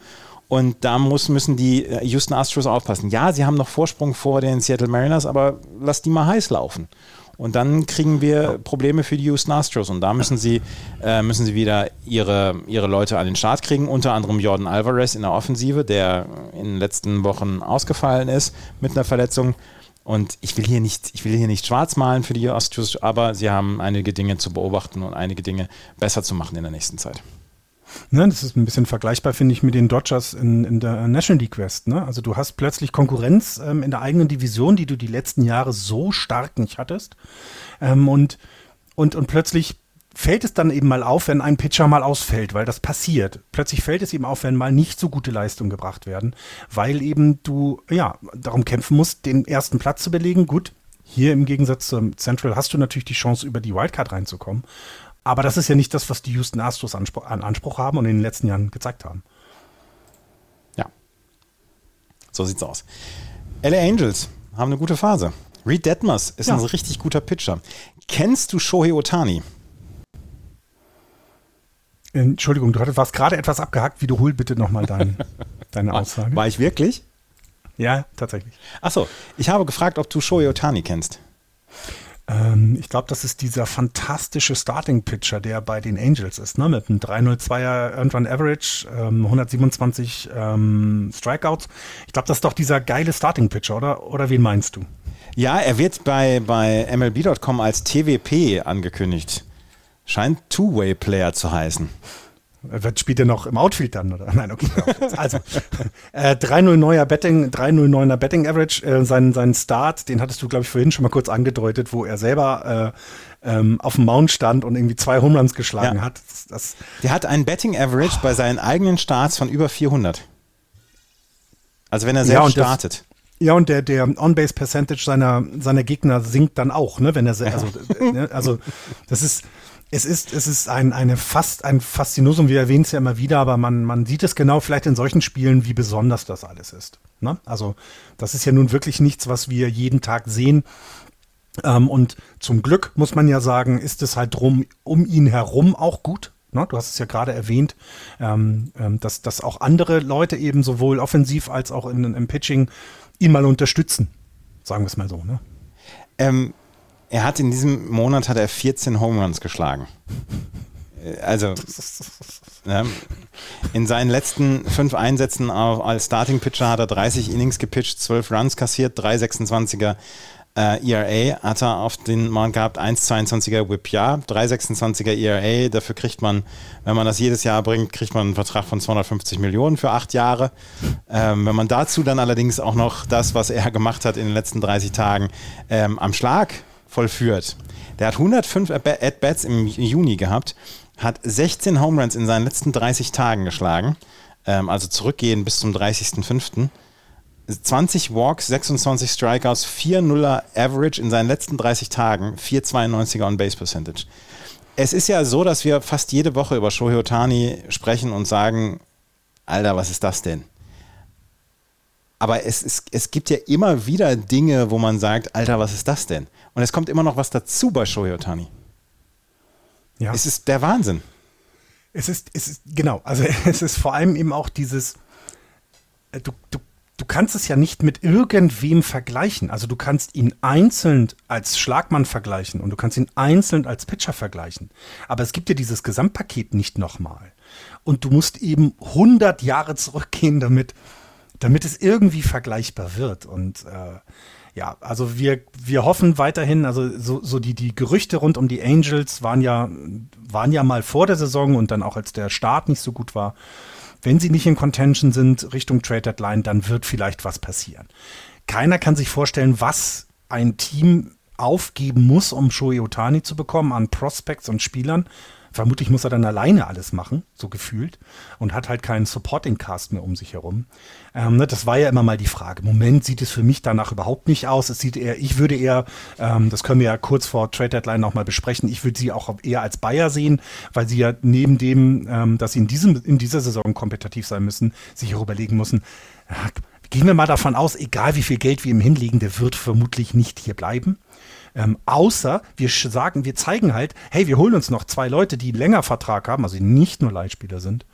Und da muss, müssen die Houston Astros aufpassen. Ja, sie haben noch Vorsprung vor den Seattle Mariners, aber lass die mal heiß laufen. Und dann kriegen wir Probleme für die Houston Astros. Und da müssen sie, äh, müssen sie wieder ihre, ihre Leute an den Start kriegen. Unter anderem Jordan Alvarez in der Offensive, der in den letzten Wochen ausgefallen ist mit einer Verletzung. Und ich will hier nicht, ich will hier nicht schwarz malen für die Astros, aber sie haben einige Dinge zu beobachten und einige Dinge besser zu machen in der nächsten Zeit. Ne, das ist ein bisschen vergleichbar, finde ich, mit den Dodgers in, in der National League West. Ne? Also du hast plötzlich Konkurrenz ähm, in der eigenen Division, die du die letzten Jahre so stark nicht hattest. Ähm, und, und, und plötzlich fällt es dann eben mal auf, wenn ein Pitcher mal ausfällt, weil das passiert. Plötzlich fällt es eben auf, wenn mal nicht so gute Leistungen gebracht werden, weil eben du ja darum kämpfen musst, den ersten Platz zu belegen. Gut, hier im Gegensatz zum Central hast du natürlich die Chance, über die Wildcard reinzukommen. Aber das ist ja nicht das, was die Houston Astros Anspruch, an Anspruch haben und in den letzten Jahren gezeigt haben. Ja. So sieht's aus. LA Angels haben eine gute Phase. Reed Detmers ist ja. ein richtig guter Pitcher. Kennst du Shohei Otani? Entschuldigung, du warst gerade etwas abgehackt. Wiederhol bitte nochmal dein, deine Aussage. War ich wirklich? Ja, tatsächlich. Achso, ich habe gefragt, ob du Shohei Otani kennst. Ähm, ich glaube, das ist dieser fantastische Starting-Pitcher, der bei den Angels ist, ne? mit einem 302er irgendwann Average, ähm, 127 ähm, Strikeouts. Ich glaube, das ist doch dieser geile Starting-Pitcher, oder? Oder wen meinst du? Ja, er wird bei, bei MLB.com als TWP angekündigt. Scheint Two-Way-Player zu heißen. Spielt er noch im Outfield dann? Oder? Nein, okay. Also, äh, 3-0 Betting, 3-0-9er Betting Average. Äh, sein, sein Start, den hattest du, glaube ich, vorhin schon mal kurz angedeutet, wo er selber ähm, auf dem Mount stand und irgendwie zwei Home Runs geschlagen Ja. hat. Das, das, Der hat einen Betting Average bei seinen eigenen Starts von über 400. Also wenn er Ja, selbst das- startet. ja, und der, der On-Base-Percentage seiner, seiner Gegner sinkt dann auch, ne, wenn er, also, äh, ne, also, das ist, es ist, es ist ein, eine fast, ein Faszinosum, wir erwähnen es ja immer wieder, aber man, man sieht es genau vielleicht in solchen Spielen, wie besonders das alles ist. Ne? Also, das ist ja nun wirklich nichts, was wir jeden Tag sehen. Ähm, und zum Glück, muss man ja sagen, ist es halt drum, um ihn herum auch gut. Ne? Du hast es ja gerade erwähnt, ähm, ähm, dass, dass auch andere Leute eben sowohl offensiv als auch in, im Pitching ihn mal unterstützen. Sagen wir es mal so. Ne? Ähm, er hat in diesem Monat hat er 14 Home Runs geschlagen. Äh, Also ja, in seinen letzten fünf Einsätzen als Starting Pitcher hat er 30 Innings gepitcht, 12 Runs kassiert, 3,26er äh, ERA hat er auf den Mount gehabt, 1,22er Whip Jahr, 3,26er ERA. Dafür kriegt man, wenn man das jedes Jahr bringt, kriegt man einen Vertrag von 250 Millionen für acht Jahre. Ähm, wenn man dazu dann allerdings auch noch das, was er gemacht hat in den letzten 30 Tagen, ähm, am Schlag vollführt. Der hat 105 At- At-Bats im Juni gehabt, hat 16 Home Runs in seinen letzten 30 Tagen geschlagen, ähm, also zurückgehen bis zum 30.05. 20 Walks, 26 Strikeouts, 4-0er Average in seinen letzten 30 Tagen, 4,92er On-Base-Percentage. Es ist ja so, dass wir fast jede Woche über Shohei Otani sprechen und sagen, Alter, was ist das denn? Aber es, ist, es gibt ja immer wieder Dinge, wo man sagt, Alter, was ist das denn? Und es kommt immer noch was dazu bei Shohei Otani. Ja. Es ist der Wahnsinn. Es ist, es ist, genau, also es ist vor allem eben auch dieses, äh, du, du, du kannst es ja nicht mit irgendwem vergleichen. Also du kannst ihn einzeln als Schlagmann vergleichen und du kannst ihn einzeln als Pitcher vergleichen. Aber es gibt ja dieses Gesamtpaket nicht nochmal. Und du musst eben 100 Jahre zurückgehen, damit, damit es irgendwie vergleichbar wird. Und äh, ja, also wir, wir hoffen weiterhin, also so, so die, die Gerüchte rund um die Angels waren ja, waren ja mal vor der Saison und dann auch als der Start nicht so gut war. Wenn sie nicht in Contention sind Richtung Trade Deadline, dann wird vielleicht was passieren. Keiner kann sich vorstellen, was ein Team aufgeben muss, um Shohei Otani zu bekommen an Prospects und Spielern. Vermutlich muss er dann alleine alles machen, so gefühlt, und hat halt keinen Supporting-Cast mehr um sich herum. Ähm, ne, das war ja immer mal die Frage. Im Moment sieht es für mich danach überhaupt nicht aus. Es sieht eher, ich würde eher, ähm, das können wir ja kurz vor Trade Deadline nochmal besprechen, ich würde sie auch eher als Bayer sehen, weil sie ja neben dem, ähm, dass sie in, diesem, in dieser Saison kompetitiv sein müssen, sich auch überlegen müssen, ja, gehen wir mal davon aus, egal wie viel Geld wir ihm hinlegen, der wird vermutlich nicht hier bleiben. Ähm, außer wir sagen, wir zeigen halt, hey, wir holen uns noch zwei Leute, die länger Vertrag haben, also die nicht nur Leihspieler sind,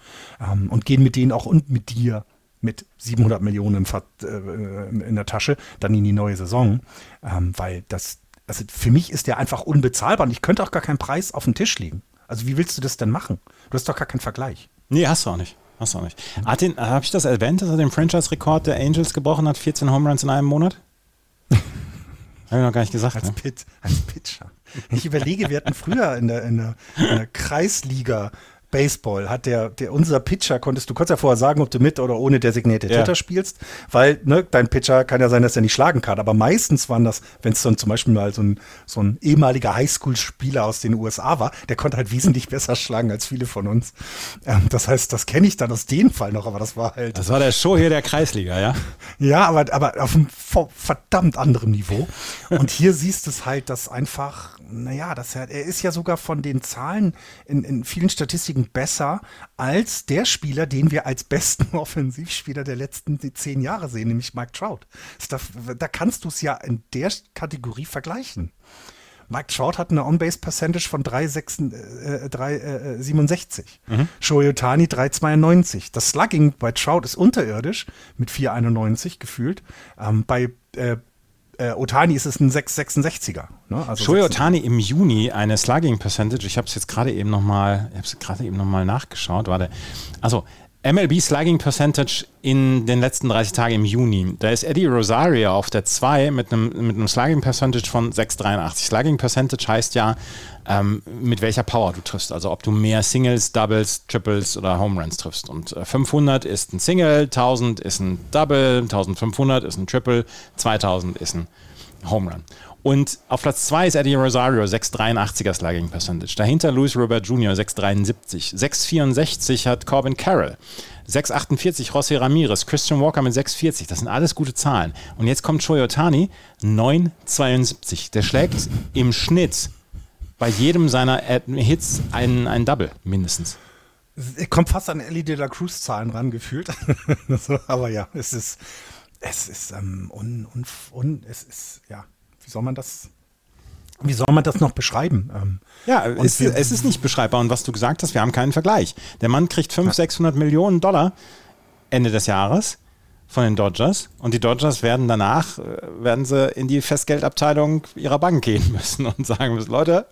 ähm, und gehen mit denen auch und mit dir mit 700 Millionen äh, in der Tasche dann in die neue Saison, ähm, weil das, also für mich ist der einfach unbezahlbar und ich könnte auch gar keinen Preis auf den Tisch legen. Also wie willst du das denn machen? Du hast doch gar keinen Vergleich. Nee, hast du auch nicht. Hast du auch nicht. Hat den, habe ich das erwähnt, dass er den Franchise-Rekord der Angels gebrochen hat? 14 Home Runs in einem Monat? Habe ich noch gar nicht gesagt. Als, Ne? Pit, als Pitcher. Ich überlege, wir hatten früher in der, in der, in der Kreisliga Baseball, hat der, der, unser Pitcher, konntest du kurz ja vorher sagen, ob du mit oder ohne designated Ja. Hitter spielst, weil ne, dein Pitcher kann ja sein, dass er nicht schlagen kann, aber meistens waren das, wenn es dann zum Beispiel mal so ein, so ein ehemaliger Highschool-Spieler aus den USA war, der konnte halt wesentlich besser schlagen als viele von uns. Ähm, das heißt, das kenne ich dann aus dem Fall noch, aber das war halt Das war der Show hier der Kreisliga, ja? ja, aber, aber auf einem ver- verdammt anderen Niveau. Und hier siehst du es halt, dass einfach, naja, das, er ist ja sogar von den Zahlen in, in vielen Statistiken besser als der Spieler, den wir als besten Offensivspieler der letzten zehn Jahre sehen, nämlich Mike Trout. Da, da kannst du es ja in der Kategorie vergleichen. Mike Trout hat eine On-Base-Percentage von 3,67. Äh, 3,67. Shohei Ohtani 3,92. Das Slugging bei Trout ist unterirdisch mit 4,91 gefühlt. Ähm, bei äh, äh, Otani ist es ein 6,66er. Ne? Also Shohei 6 Otani im Juni eine Slugging Percentage. Ich habe es jetzt gerade eben nochmal, ich habe es gerade eben noch mal nachgeschaut. Warte. Also MLB Slugging Percentage in den letzten 30 Tagen im Juni. Da ist Eddie Rosario auf der 2 mit einem, mit einem Slugging Percentage von 6,83. Slugging Percentage heißt ja, ähm, mit welcher Power du triffst. Also ob du mehr Singles, Doubles, Triples oder Home Runs triffst. Und äh, 500 ist ein Single, 1000 ist ein Double, 1500 ist ein Triple, 2000 ist ein Home Run. Und auf Platz 2 ist Eddie Rosario, 683er Slugging Percentage. Dahinter Luis Robert Jr., 673. 664 hat Corbin Carroll. 648 José Ramirez, Christian Walker mit 640. Das sind alles gute Zahlen. Und jetzt kommt Shohei Otani, 972. Der schlägt im Schnitt bei jedem seiner Hits einen, einen Double mindestens. Es kommt fast an Ellie de la Cruz Zahlen ran gefühlt. aber ja, es ist, es ist ähm, un, un, un, es ist, ja, wie soll man das, wie soll man das noch beschreiben? Ähm, ja, es, wir, es, ist nicht beschreibbar. Und was du gesagt hast, wir haben keinen Vergleich. Der Mann kriegt 500, 600 Millionen Dollar Ende des Jahres von den Dodgers und die Dodgers werden danach, äh, werden sie in die Festgeldabteilung ihrer Bank gehen müssen und sagen müssen, Leute,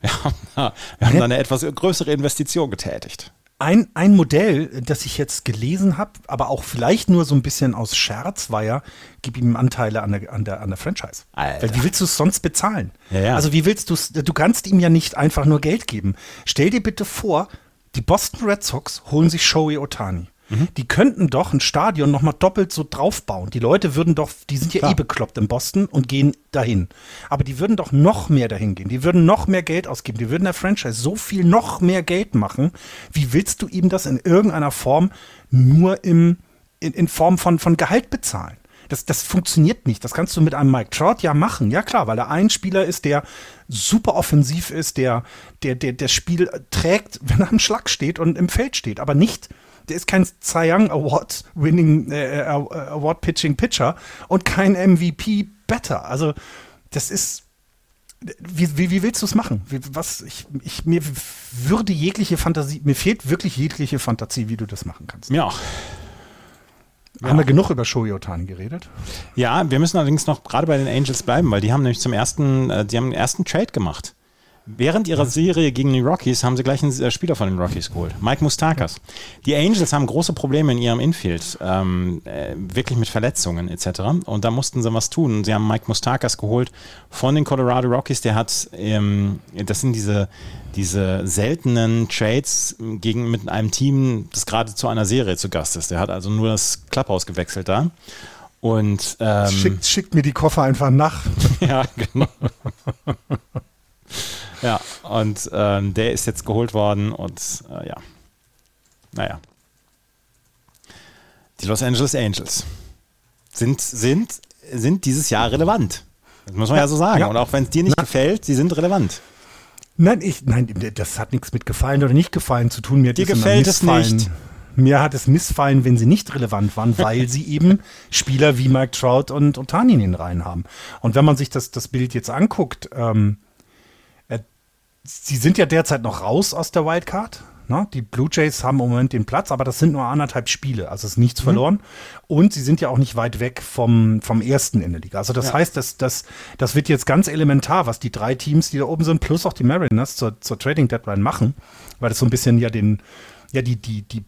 wir haben da, wir haben da eine etwas größere Investition getätigt. Ein, ein Modell, das ich jetzt gelesen habe, aber auch vielleicht nur so ein bisschen aus Scherz, war ja, gib ihm Anteile an der, an der, an der Franchise. Alter. Weil wie willst du es sonst bezahlen? Ja, ja. Also wie willst du es, du kannst ihm ja nicht einfach nur Geld geben. Stell dir bitte vor, die Boston Red Sox holen sich Shohei Otani. Mhm. Die könnten doch ein Stadion nochmal doppelt so draufbauen. Die Leute würden doch, die sind ja Klar. eh bekloppt in Boston und gehen dahin. Aber die würden doch noch mehr dahin gehen. Die würden noch mehr Geld ausgeben. Die würden der Franchise so viel noch mehr Geld machen. Wie willst du ihm das in irgendeiner Form nur im, in, in Form von, von Gehalt bezahlen? Das, das funktioniert nicht. Das kannst du mit einem Mike Trout ja machen. Ja klar, weil er ein Spieler ist, der super offensiv ist, der, der, der das Spiel trägt, wenn er am Schlag steht und im Feld steht. Aber nicht der ist kein Cy Young Award Winning äh, äh Award Pitching Pitcher und kein MVP Better. Also das ist wie, wie, wie willst du es machen? Wie, was, ich, ich, mir würde jegliche Fantasie, mir fehlt wirklich jegliche Fantasie, wie du das machen kannst. Mir auch. Wir ja. haben ja genug über Shohei Otani geredet. Ja, wir müssen allerdings noch gerade bei den Angels bleiben, weil die haben nämlich zum ersten, äh, die haben den ersten Trade gemacht. Während ihrer Serie gegen die Rockies haben sie gleich einen äh, Spieler von den Rockies geholt, Mike Mustakas. Die Angels haben große Probleme in ihrem Infield, ähm, äh, wirklich mit Verletzungen etc. Und da mussten sie was tun. Sie haben Mike Mustakas geholt von den Colorado Rockies. Der hat, ähm, das sind diese, diese seltenen Trades gegen mit einem Team, das gerade zu einer Serie zu Gast ist. Der hat also nur das Clubhouse gewechselt da. Und ähm, schickt, schickt mir die Koffer einfach nach. ja, genau. Ja, und ähm, der ist jetzt geholt worden und äh, ja. Naja. Die Los Angeles Angels sind, sind, sind dieses Jahr relevant. Das muss man ja, ja so sagen. Ja. Und auch wenn es dir nicht Na. gefällt, sie sind relevant. Nein, ich, nein, das hat nichts mit gefallen oder nicht gefallen zu tun. Mir dir gefällt es nicht. Mir hat es missfallen, wenn sie nicht relevant waren, weil sie eben Spieler wie Mike Trout und Otani in den Reihen haben. Und wenn man sich das, das Bild jetzt anguckt, ähm, sie sind ja derzeit noch raus aus der Wildcard. Ne? Die Blue Jays haben im Moment den Platz, aber das sind nur anderthalb Spiele, also ist nichts mhm. verloren. Und sie sind ja auch nicht weit weg vom, vom ersten in der Liga. Also das ja. heißt, das, das, das wird jetzt ganz elementar, was die drei Teams, die da oben sind, plus auch die Mariners zur, zur Trading Deadline machen, weil das so ein bisschen ja den, ja, die, die, die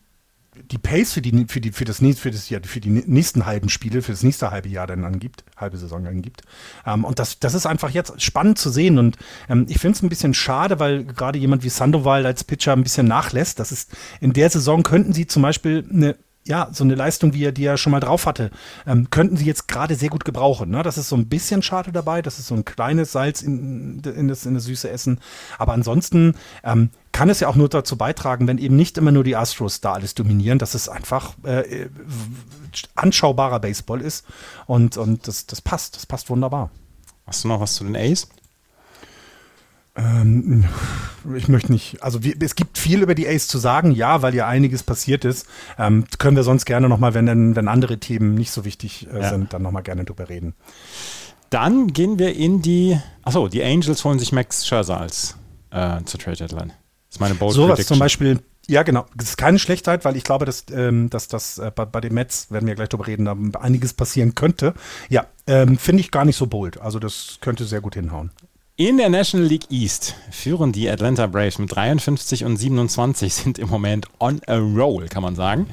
die Pace für die, für die, für das, für das, ja, für die nächsten halben Spiele, für das nächste halbe Jahr dann angibt, halbe Saison angibt. Ähm, und das, das ist einfach jetzt spannend zu sehen. Und ähm, ich finde es ein bisschen schade, weil gerade jemand wie Sandoval als Pitcher ein bisschen nachlässt. Das ist, in der Saison könnten sie zum Beispiel eine ja, so eine Leistung, wie er die er schon mal drauf hatte, ähm, könnten sie jetzt gerade sehr gut gebrauchen. Ne? Das ist so ein bisschen schade dabei, das ist so ein kleines Salz in, in, das, in das süße Essen. Aber ansonsten ähm, kann es ja auch nur dazu beitragen, wenn eben nicht immer nur die Astros da alles dominieren, dass es einfach äh, anschaubarer Baseball ist. Und, und das, das passt, das passt wunderbar. Hast du noch was zu den A's? Ähm, ich möchte nicht, also wir, es gibt viel über die Ace zu sagen, ja, weil ja einiges passiert ist. Ähm, können wir sonst gerne nochmal, wenn, wenn andere Themen nicht so wichtig äh, ja. sind, dann nochmal gerne drüber reden. Dann gehen wir in die, achso, die Angels holen sich Max Scherzer als äh, zur Trade Deadline. Ist meine Bold So was zum Beispiel, ja, genau. Das ist keine Schlechtheit, weil ich glaube, dass, ähm, dass das äh, bei, bei, den Mets, werden wir gleich drüber reden, da einiges passieren könnte. Ja, ähm, finde ich gar nicht so bold. Also das könnte sehr gut hinhauen. In der National League East führen die Atlanta Braves mit 53 und 27, sind im Moment on a roll, kann man sagen.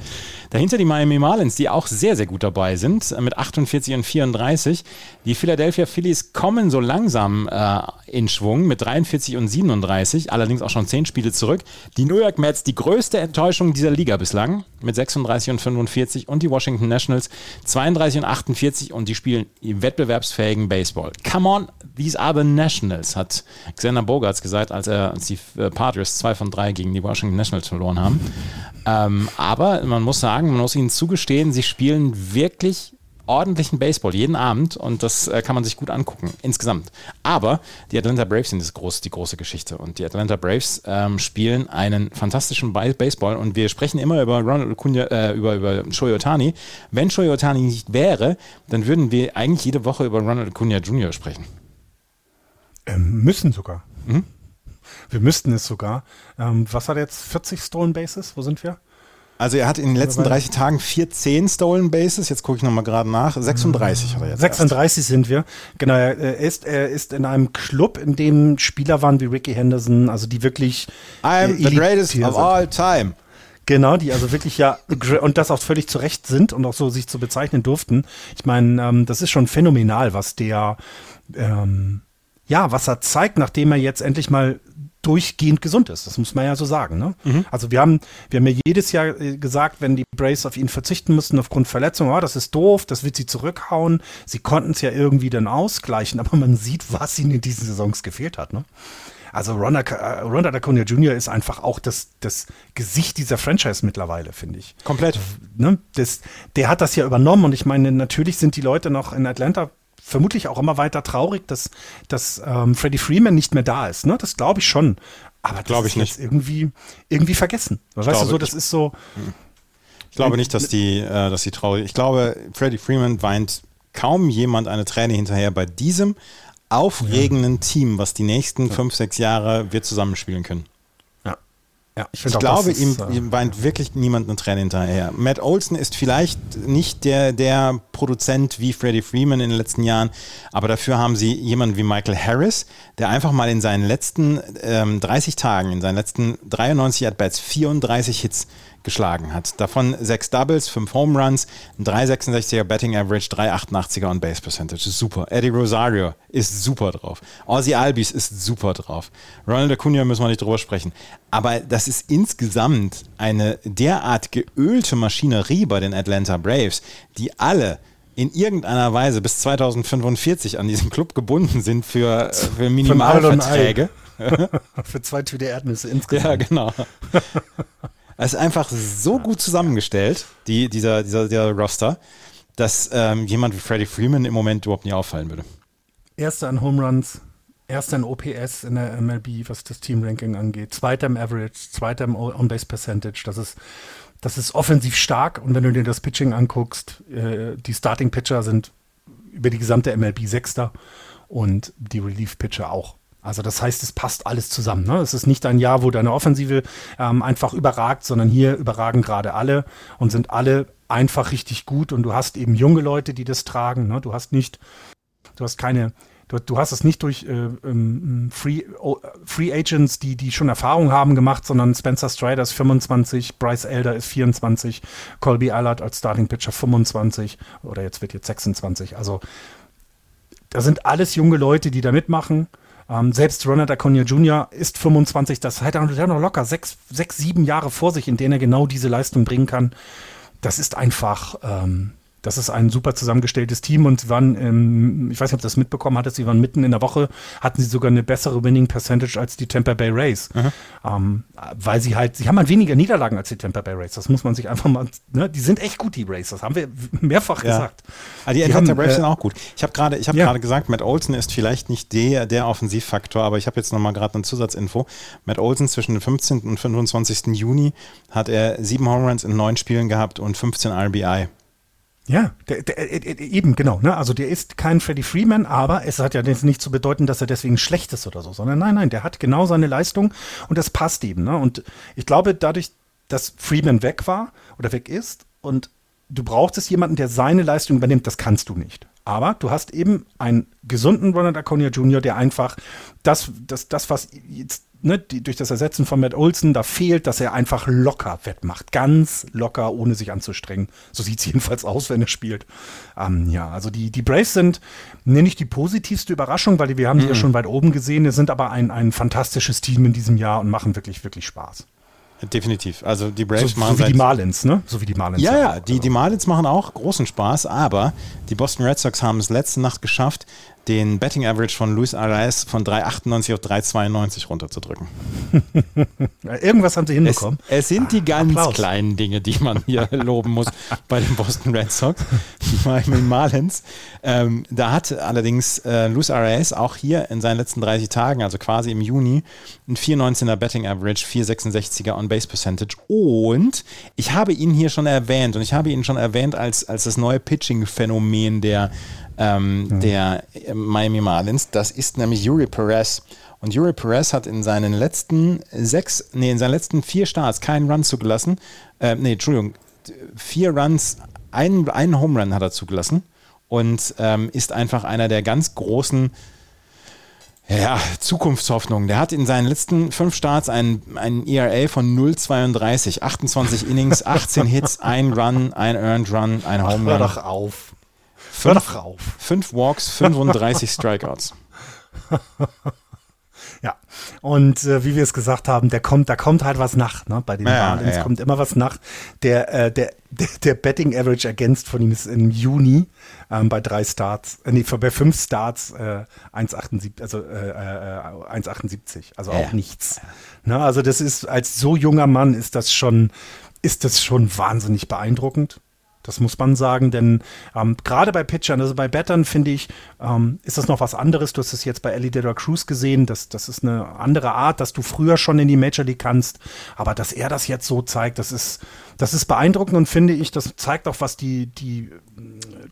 Dahinter die Miami Marlins, die auch sehr, sehr gut dabei sind, mit 48 und 34. Die Philadelphia Phillies kommen so langsam äh, in Schwung mit 43 und 37, allerdings auch schon 10 Spiele zurück. Die New York Mets, die größte Enttäuschung dieser Liga bislang, mit 36 und 45. Und die Washington Nationals 32 und 48 und die spielen wettbewerbsfähigen Baseball. Come on, these are the Nationals, hat Xander Bogarts gesagt, als, er, als die äh, Padres 2 von 3 gegen die Washington Nationals verloren haben. Ähm, aber man muss sagen, man muss ihnen zugestehen, sie spielen wirklich ordentlichen Baseball jeden Abend und das äh, kann man sich gut angucken insgesamt. Aber die Atlanta Braves sind das groß, die große Geschichte und die Atlanta Braves ähm, spielen einen fantastischen Baseball und wir sprechen immer über Ronald Acuna, äh, über, über Shohei Otani. Wenn Shohei Otani nicht wäre, dann würden wir eigentlich jede Woche über Ronald Acuna Jr. sprechen. Ähm, müssen sogar. Mhm. Wir müssten es sogar. Ähm, was hat er jetzt? 40 Stolen Bases? Wo sind wir? Also er hat in den letzten 30 Tagen 14 Stolen Bases. Jetzt gucke ich nochmal gerade nach. 36 hat er jetzt. 36 erst. sind wir. Genau, er ist, er ist in einem Club, in dem Spieler waren wie Ricky Henderson, also die wirklich. I'm the greatest of all time. Genau, die also wirklich ja und das auch völlig zu Recht sind und auch so sich zu bezeichnen durften. Ich meine, ähm, das ist schon phänomenal, was der ähm, ja, was er zeigt, nachdem er jetzt endlich mal durchgehend gesund ist. Das muss man ja so sagen. Ne? Mhm. Also wir haben, wir haben ja jedes Jahr äh, gesagt, wenn die Braves auf ihn verzichten müssten aufgrund Verletzung, oh, das ist doof, das wird sie zurückhauen. Sie konnten es ja irgendwie dann ausgleichen, aber man sieht, was ihnen in diesen Saisons gefehlt hat. Ne? Also Ronda, äh, Ronda Acuna Jr. ist einfach auch das, das Gesicht dieser Franchise mittlerweile, finde ich. Komplett. Ne? Das, der hat das ja übernommen und ich meine, natürlich sind die Leute noch in Atlanta vermutlich auch immer weiter traurig, dass, dass ähm, Freddie Freeman nicht mehr da ist. Ne? Das glaube ich schon. Aber das glaube ich nicht. irgendwie, irgendwie vergessen. Ich weißt du, so, das ist so. Ich glaube nicht, dass die, äh, dass die traurig. Ich glaube, Freddie Freeman weint kaum jemand eine Träne hinterher bei diesem aufregenden ja. Team, was die nächsten fünf, sechs Jahre wir zusammenspielen können. Ja, ich, ich glaube, ist, ihm, äh, ihm weint wirklich niemand eine Träne hinterher. Matt Olson ist vielleicht nicht der, der Produzent wie Freddie Freeman in den letzten Jahren, aber dafür haben sie jemanden wie Michael Harris, der einfach mal in seinen letzten ähm, 30 Tagen, in seinen letzten 93 At-Bats 34 Hits geschlagen hat. Davon sechs Doubles, fünf Home Runs, ein 3,66er Betting Average, 3,88er on Base Percentage. Super. Eddie Rosario ist super drauf. Ozzy Albies ist super drauf. Ronald Acuna müssen wir nicht drüber sprechen. Aber das ist insgesamt eine derart geölte Maschinerie bei den Atlanta Braves, die alle in irgendeiner Weise bis 2045 an diesen Club gebunden sind für, für Minimalverträge. für zwei Tüte Erdnüsse insgesamt. Ja, genau. Es ist einfach so gut zusammengestellt, die, dieser, dieser, dieser Roster, dass ähm, jemand wie Freddie Freeman im Moment überhaupt nicht auffallen würde. Erster in Home Runs, erster in OPS in der MLB, was das Team-Ranking angeht, zweiter im Average, zweiter im On-Base-Percentage. Das ist, das ist offensiv stark und wenn du dir das Pitching anguckst, äh, die Starting-Pitcher sind über die gesamte MLB Sechster und die Relief-Pitcher auch. Also das heißt, es passt alles zusammen. Ne? Es ist nicht ein Jahr, wo deine Offensive ähm, einfach überragt, sondern hier überragen gerade alle und sind alle einfach richtig gut. Und du hast eben junge Leute, die das tragen. Ne? Du hast nicht, du hast keine, du, du hast es nicht durch äh, ähm, Free, oh, Free Agents, die, die schon Erfahrung haben gemacht, sondern Spencer Strider ist 25, Bryce Elder ist 24, Colby Allard als Starting Pitcher 25 oder jetzt wird jetzt 26. Also da sind alles junge Leute, die da mitmachen. Ähm, selbst Ronald Acuna Jr. ist 25, das hat er noch locker sechs, sechs, sieben Jahre vor sich, in denen er genau diese Leistung bringen kann. Das ist einfach, ähm, das ist ein super zusammengestelltes Team und sie waren, ähm, ich weiß nicht, ob du das mitbekommen hattest, sie waren mitten in der Woche, hatten sie sogar eine bessere Winning Percentage als die Tampa Bay Rays. Ähm, weil sie halt, sie haben halt weniger Niederlagen als die Tampa Bay Rays. Das muss man sich einfach mal, ne? die sind echt gut, die Rays. Das haben wir mehrfach ja. gesagt. Aber ah, die, die Atlanta Braves äh, sind auch gut. Ich habe gerade hab ja. gesagt, Matt Olson ist vielleicht nicht der, der Offensivfaktor, aber ich habe jetzt nochmal gerade eine Zusatzinfo. Matt Olson zwischen dem 15. und 25. Juni hat er sieben Home Runs in neun Spielen gehabt und 15 RBI. Ja, der, der, der, äh, äh, eben, genau. Ne? Also der ist kein Freddie Freeman, aber es hat ja jetzt nicht zu bedeuten, dass er deswegen schlecht ist oder so, sondern nein, nein, der hat genau seine Leistung und das passt eben. Ne? Und ich glaube, dadurch, dass Freeman weg war oder weg ist und du brauchtest jemanden, der seine Leistung übernimmt, das kannst du nicht. Aber du hast eben einen gesunden Ronald Acuna Jr., der einfach das, das, das was jetzt ne, die, durch das Ersetzen von Matt Olson da fehlt, dass er einfach locker wettmacht. Ganz locker, ohne sich anzustrengen. So sieht es jedenfalls aus, wenn er spielt. Ähm, ja, also die, die Braves sind, nenne ich die positivste Überraschung, weil wir haben sie ja mhm. schon weit oben gesehen. Es sind aber ein, ein fantastisches Team in diesem Jahr und machen wirklich, wirklich Spaß. Definitiv. Also die Braves so, machen. So wie die Marlins, ne? So wie die Marlins. Ja, ja, die, die Marlins machen auch großen Spaß, aber die Boston Red Sox haben es letzte Nacht geschafft, den Betting Average von Luis Arraez von 3,98 auf 3,92 runterzudrücken. Irgendwas haben sie hinbekommen. Es, es sind die ganz Applaus. kleinen Dinge, die man hier loben muss bei den Boston Red Sox, die Miami Marlins. Ähm, da hat allerdings äh, Luis Arraez auch hier in seinen letzten 30 Tagen, also quasi im Juni, ein 4,19er Betting Average, 4,66er On-Base Percentage und ich habe ihn hier schon erwähnt und ich habe ihn schon erwähnt als, als das neue Pitching-Phänomen der ähm, mhm. der Miami Marlins. Das ist nämlich Yuri Perez. Und Yuri Perez hat in seinen letzten sechs, nee, in seinen letzten vier Starts keinen Run zugelassen. Äh, nee, Entschuldigung, vier Runs, einen, einen Home Run hat er zugelassen und ähm, ist einfach einer der ganz großen ja, Zukunftshoffnungen. Der hat in seinen letzten fünf Starts einen, einen ERA von 0,32, 28 Innings, 18 Hits, ein Run, ein Earned Run, ein Home Run. Hör doch auf. Hör doch auf. Fünf Walks, 35 Strikeouts. Ja, und äh, wie wir es gesagt haben, der kommt, da kommt halt was nach, ne? Bei den ja, Marlins ja, ja. kommt immer was nach. Der, äh, der, der, der, Betting Average ergänzt von ihm ist im Juni ähm, bei drei Starts, äh, nee, bei fünf Starts äh, 1,78, also äh, äh, 1,78, also auch nichts. Ne? Also das ist, als so junger Mann ist das schon, ist das schon wahnsinnig beeindruckend. Das muss man sagen, denn ähm, gerade bei Pitchern, also bei Battern finde ich, ähm, ist das noch was anderes. Du hast es jetzt bei Ellie Dela Cruz gesehen. Das, das ist eine andere Art, dass du früher schon in die Major League kannst. Aber dass er das jetzt so zeigt, das ist, das ist beeindruckend und finde ich, das zeigt auch, was die, die,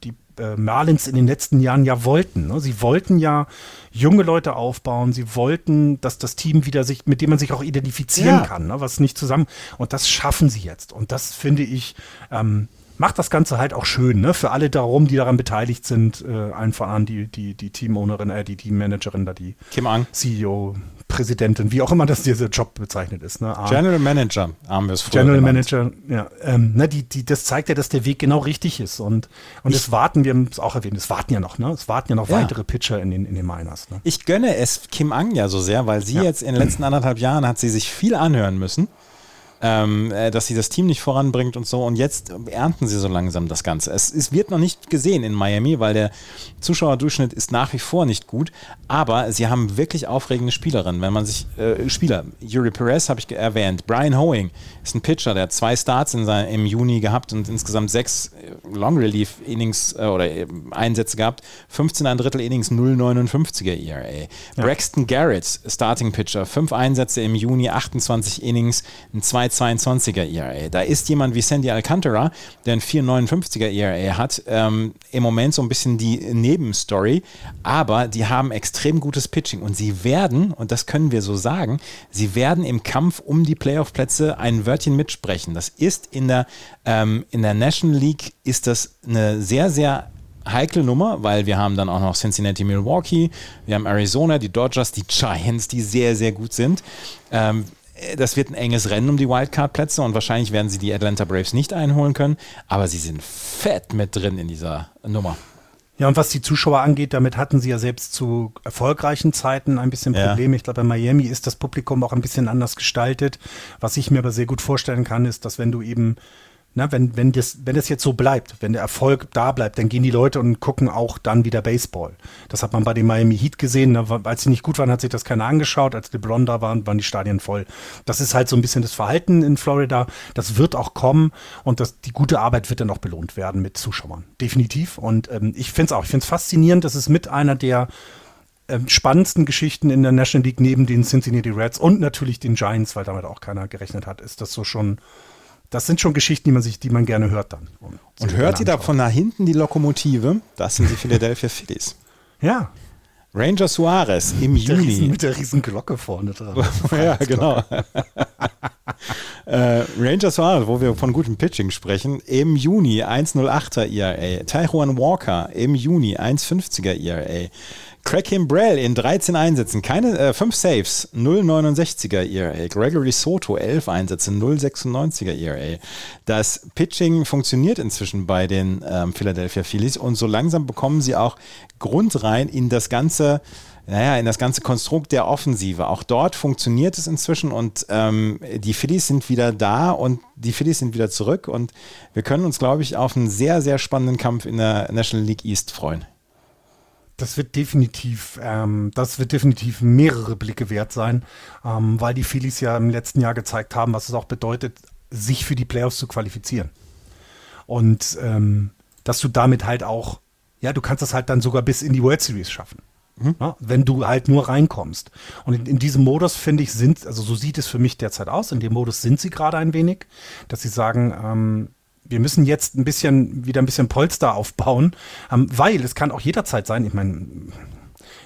die äh, Marlins in den letzten Jahren ja wollten. Ne? Sie wollten ja junge Leute aufbauen. Sie wollten, dass das Team wieder sich, mit dem man sich auch identifizieren ja. kann, ne? was nicht zusammen. Und das schaffen sie jetzt. Und das finde ich, ähm, macht das Ganze halt auch schön, ne? Für alle darum, die daran beteiligt sind, äh, allen voran die, die, die Teamownerin, äh, die Teammanagerin, da die Kim Ang. CEO, Präsidentin, wie auch immer das dieser Job bezeichnet ist. Ne? General Manager haben wir es vorher General genannt. Manager, ja. Ähm, ne, die, die, das zeigt ja, dass der Weg genau richtig ist. Und, und es warten, wir haben es auch erwähnt, es warten ja noch, ne? Es warten ja noch ja. weitere Pitcher in den, in den Miners. Ne? Ich gönne es Kim Ang ja so sehr, weil sie ja. jetzt in den letzten anderthalb Jahren hat sie sich viel anhören müssen ähm, äh, dass sie das Team nicht voranbringt und so. Und jetzt ernten sie so langsam das Ganze. Es, es wird noch nicht gesehen in Miami, weil der Zuschauerdurchschnitt ist nach wie vor nicht gut. Aber sie haben wirklich aufregende Spielerinnen. Wenn man sich äh, Spieler, Yuri Perez habe ich erwähnt, Brian Hoeing ist ein Pitcher, der hat zwei Starts in sein, im Juni gehabt und insgesamt sechs äh, Long Relief Innings äh, oder äh, Einsätze gehabt. 15 ein Drittel Innings, 0,59er ERA. Ja. Braxton Garrett, Starting Pitcher, fünf Einsätze im Juni, 28 Innings, ein 2 2,22er ERA. Da ist jemand wie Sandy Alcantara, der ein 4,59er ERA hat, ähm, im Moment so ein bisschen die Nebenstory, aber die haben extrem gutes Pitching und sie werden, und das können wir so sagen, sie werden im Kampf um die Playoff-Plätze ein Wörtchen mitsprechen. Das ist in der, ähm, in der National League ist das eine sehr, sehr heikle Nummer, weil wir haben dann auch noch Cincinnati, Milwaukee, wir haben Arizona, die Dodgers, die Giants, die sehr, sehr gut sind. Ähm, das wird ein enges Rennen um die Wildcard-Plätze und wahrscheinlich werden sie die Atlanta Braves nicht einholen können, aber sie sind fett mit drin in dieser Nummer. Ja, und was die Zuschauer angeht, damit hatten sie ja selbst zu erfolgreichen Zeiten ein bisschen Probleme. Ja. Ich glaube, bei Miami ist das Publikum auch ein bisschen anders gestaltet. Was ich mir aber sehr gut vorstellen kann, ist, dass wenn du eben na, wenn, wenn, das, wenn das jetzt so bleibt, wenn der Erfolg da bleibt, dann gehen die Leute und gucken auch dann wieder Baseball. Das hat man bei den Miami Heat gesehen. Ne? Als sie nicht gut waren, hat sich das keiner angeschaut. Als LeBron da waren, waren die Stadien voll. Das ist halt so ein bisschen das Verhalten in Florida. Das wird auch kommen und das, die gute Arbeit wird dann auch belohnt werden mit Zuschauern. Definitiv. Und ähm, ich finde es auch, ich finde es faszinierend. Das ist mit einer der ähm, spannendsten Geschichten in der National League neben den Cincinnati Reds und natürlich den Giants, weil damit auch keiner gerechnet hat, ist das so schon das sind schon Geschichten, die man sich, die man gerne hört dann. Und, und hört ihr da von da hinten die Lokomotive? Das sind die Philadelphia Phillies. Ja. Ranger Suarez im mit Juni. Riesen, mit der riesen Glocke vorne dran. ja, genau. Äh, Ranger Suarez, wo wir von gutem Pitching sprechen, im Juni 1,08er ERA. Taijuan Walker im Juni 1,50er ERA. Craig Kimbrell in 13 Einsätzen, keine äh, 5 Saves, 0,69er ERA. Gregory Soto 11 Einsätze, 0,96er ERA. Das Pitching funktioniert inzwischen bei den ähm, Philadelphia Phillies und so langsam bekommen sie auch Grund rein in das ganze naja, in das ganze Konstrukt der Offensive. Auch dort funktioniert es inzwischen und ähm, die Phillies sind wieder da und die Phillies sind wieder zurück und wir können uns, glaube ich, auf einen sehr, sehr spannenden Kampf in der National League East freuen. Das wird definitiv, ähm, das wird definitiv mehrere Blicke wert sein, ähm, weil die Phillies ja im letzten Jahr gezeigt haben, was es auch bedeutet, sich für die Playoffs zu qualifizieren. Und ähm, dass du damit halt auch, ja, du kannst das halt dann sogar bis in die World Series schaffen. Mhm. Ja, wenn du halt nur reinkommst. Und in, in diesem Modus, finde ich, sind, also so sieht es für mich derzeit aus, in dem Modus sind sie gerade ein wenig, dass sie sagen, ähm, wir müssen jetzt ein bisschen, wieder ein bisschen Polster aufbauen, ähm, weil es kann auch jederzeit sein, ich meine,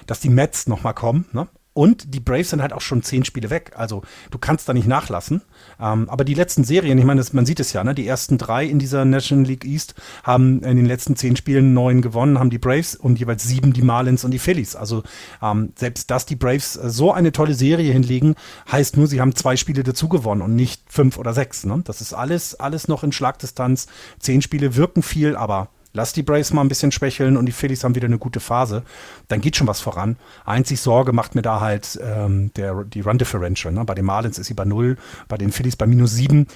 dass die Mets nochmal kommen, ne? Und die Braves sind halt auch schon zehn Spiele weg. Also du kannst da nicht nachlassen. Ähm, aber die letzten Serien, ich meine, man sieht es ja, ne? die ersten drei in dieser National League East haben in den letzten zehn Spielen neun gewonnen, haben die Braves und jeweils sieben die Marlins und die Phillies. Also ähm, selbst dass die Braves so eine tolle Serie hinlegen, heißt nur, sie haben zwei Spiele dazu gewonnen und nicht fünf oder sechs. Ne? Das ist alles, alles noch in Schlagdistanz. Zehn Spiele wirken viel, aber Lass die Braves mal ein bisschen schwächeln und die Phillies haben wieder eine gute Phase. Dann geht schon was voran. Einzig Sorge macht mir da halt ähm, der, die Run Differential. Ne? Bei den Marlins ist sie bei 0, bei den Phillies bei minus 7.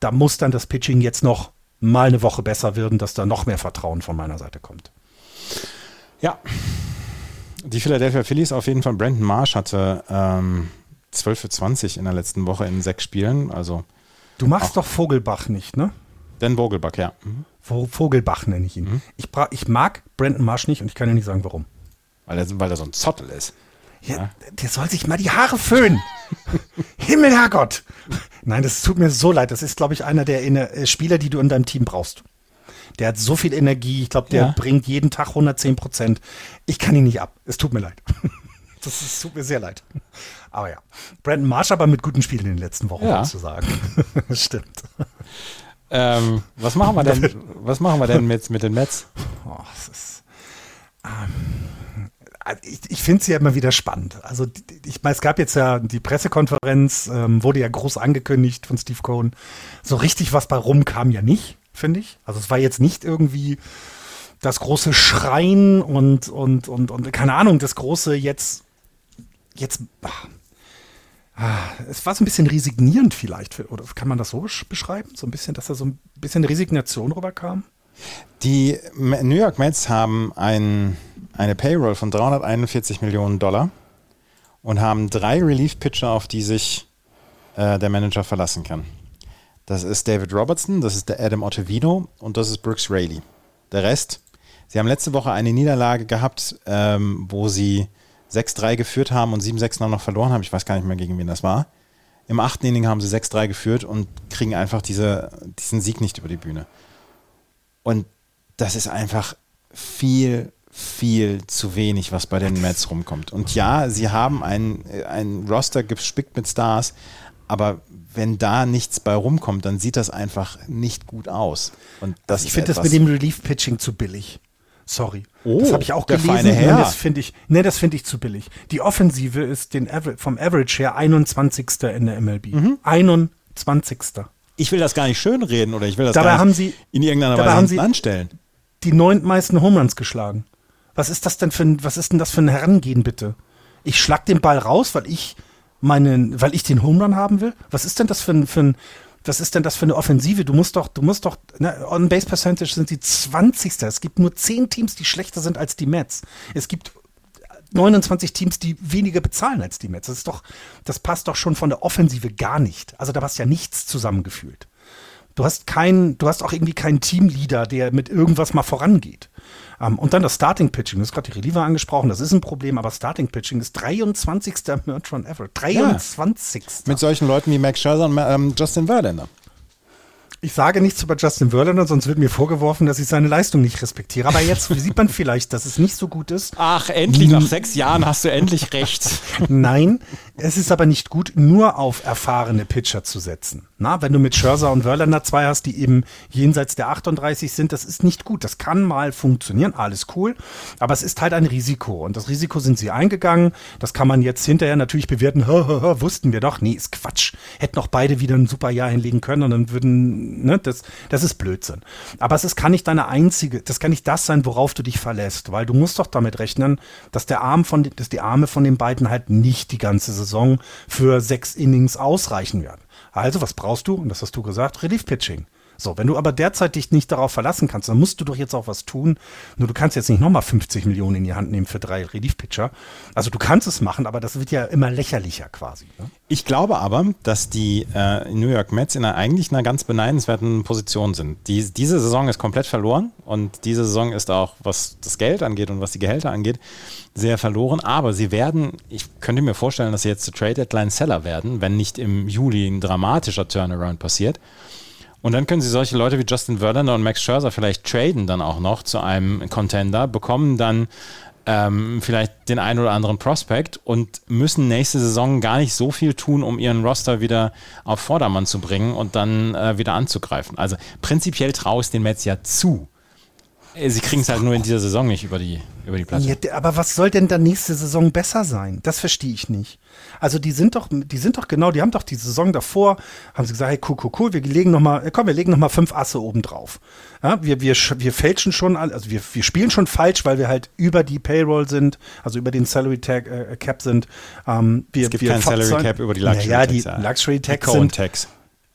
Da muss dann das Pitching jetzt noch mal eine Woche besser werden, dass da noch mehr Vertrauen von meiner Seite kommt. Ja. Die Philadelphia Phillies auf jeden Fall. Brandon Marsh hatte ähm, 12 für 20 in der letzten Woche in sechs Spielen. Also du machst doch Vogelbach nicht, ne? Dan Vogelbach, ja. Mhm. Vogelbach nenne ich ihn. Mhm. Ich, ich, mag Brandon Marsh nicht und ich kann ja nicht sagen, warum. Weil er, weil er so ein Zottel ist. Ja, ja. Der soll sich mal die Haare föhnen. Himmel, Herrgott. Nein, das tut mir so leid. Das ist, glaube ich, einer der äh, Spieler, die du in deinem Team brauchst. Der hat so viel Energie. Ich glaube, der ja. bringt jeden Tag 110 Prozent. Ich kann ihn nicht ab. Es tut mir leid. Das ist, tut mir sehr leid. Aber ja. Brandon Marsh aber mit guten Spielen in den letzten Wochen, ja. sozusagen. Stimmt. Ähm, was machen wir denn, was machen wir denn mit, mit den Mets? Oh, ist, ähm, also ich, ich finde es ja immer wieder spannend. Also ich meine, es gab jetzt ja die Pressekonferenz, ähm, wurde ja groß angekündigt von Steve Cohen. So richtig was bei rum kam ja nicht, finde ich. Also es war jetzt nicht irgendwie das große Schreien und, und, und, und keine Ahnung, das große jetzt, jetzt, ach, es war so ein bisschen resignierend vielleicht, oder kann man das so beschreiben? So ein bisschen, dass da so ein bisschen Resignation rüberkam? Die New York Mets haben ein, eine Payroll von 341 Millionen Dollar und haben drei Relief-Pitcher, auf die sich äh, der Manager verlassen kann. Das ist David Robertson, das ist der Adam Ottavino und das ist Brooks Raley. Der Rest, sie haben letzte Woche eine Niederlage gehabt, ähm, wo sie 6-3 geführt haben und 7-6 noch verloren haben. Ich weiß gar nicht mehr, gegen wen das war. Im achten Inning haben sie 6-3 geführt und kriegen einfach diese, diesen Sieg nicht über die Bühne. Und das ist einfach viel, viel zu wenig, was bei den Mets rumkommt. Und ja, sie haben ein, ein Roster gespickt mit Stars, aber wenn da nichts bei rumkommt, dann sieht das einfach nicht gut aus. Und das ich finde das mit dem Relief-Pitching zu billig. Sorry. Oh, das habe ich auch gelesen. Feine das finde ich, nee, das finde ich zu billig. Die Offensive ist den Aver vom Average her 21. in der MLB. Mhm. 21. Ich will das gar nicht schönreden oder ich will das dabei gar haben sie, in irgendeiner Weise haben sie anstellen. Die neuntmeisten Home Runs geschlagen. Was ist das denn für ein, was ist denn das für ein Herangehen, bitte? Ich schlag den Ball raus, weil ich meinen, weil ich den Home Run haben will? Was ist denn das für ein, für ein, was ist denn das für eine Offensive? Du musst doch, du musst doch, ne, on Base Percentage sind die 20. Es gibt nur 10 Teams, die schlechter sind als die Mets. Es gibt 29 Teams, die weniger bezahlen als die Mets. Das ist doch, das passt doch schon von der Offensive gar nicht. Also da passt ja nichts zusammengefühlt. Du hast keinen, du hast auch irgendwie keinen Teamleader, der mit irgendwas mal vorangeht. Um, ähm, und dann das Starting Pitching. Du hast gerade die Reliever angesprochen. Das ist ein Problem, aber Starting Pitching ist 23. Merch Run ever. 23. Ja, mit solchen Leuten wie Max Scherzer und ähm, Justin Verlander. Ich sage nichts über Justin Verlander, sonst wird mir vorgeworfen, dass ich seine Leistung nicht respektiere. Aber jetzt sieht man vielleicht, dass es nicht so gut ist. Ach, endlich, nach sechs Jahren hast du endlich recht. Nein, Es ist aber nicht gut, nur auf erfahrene Pitcher zu setzen. Na, wenn du mit Scherzer und Verlander zwei hast, die eben jenseits der 38 sind, das ist nicht gut. Das kann mal funktionieren, alles cool. Aber es ist halt ein Risiko. Und das Risiko sind sie eingegangen. Das kann man jetzt hinterher natürlich bewerten. Wussten wir doch. Nee, ist Quatsch. Hätten auch beide wieder ein super Jahr hinlegen können und dann würden, ne, das, das ist Blödsinn. Aber es ist, kann nicht deine einzige, das kann nicht das sein, worauf du dich verlässt. Weil du musst doch damit rechnen, dass der Arm von, dass die Arme von den beiden halt nicht die ganze Saison Saison für sechs Innings ausreichen werden. Also, was brauchst du? Und das hast du gesagt, Relief-Pitching. So, wenn du aber derzeit dich nicht darauf verlassen kannst, dann musst du doch jetzt auch was tun. Nur du kannst jetzt nicht nochmal 50 Millionen in die Hand nehmen für drei Relief-Pitcher. Also du kannst es machen, aber das wird ja immer lächerlicher quasi. Ne? Ich glaube aber, dass die äh, New York Mets in einer, eigentlich einer ganz beneidenswerten Position sind. Die, diese Saison ist komplett verloren und diese Saison ist auch, was das Geld angeht und was die Gehälter angeht, sehr verloren. Aber sie werden, ich könnte mir vorstellen, dass sie jetzt zu Trade Deadline Seller werden, wenn nicht im Juli ein dramatischer Turnaround passiert. Und dann können sie solche Leute wie Justin Verlander und Max Scherzer vielleicht traden dann auch noch zu einem Contender, bekommen dann ähm, vielleicht den einen oder anderen Prospect und müssen nächste Saison gar nicht so viel tun, um ihren Roster wieder auf Vordermann zu bringen und dann äh, wieder anzugreifen. Also prinzipiell traue ich den Mets ja zu. Äh, sie kriegen es halt nur in dieser Saison nicht über die, über die Platte. Ja, aber was soll denn dann nächste Saison besser sein? Das verstehe ich nicht. Also die sind doch, die sind doch genau, die haben doch die Saison davor, haben sie gesagt, hey, cool, cool, cool, wir legen noch mal, komm, wir legen noch mal fünf Asse oben drauf. Ja, wir, wir, wir fälschen schon, also wir, wir spielen schon falsch, weil wir halt über die Payroll sind, also über den Salary Tag, äh, Cap sind. Ähm, wir, es gibt wir kein Salary Cap über die Luxury ja, Tags. Ja, die Luxury Tags sind, Tags.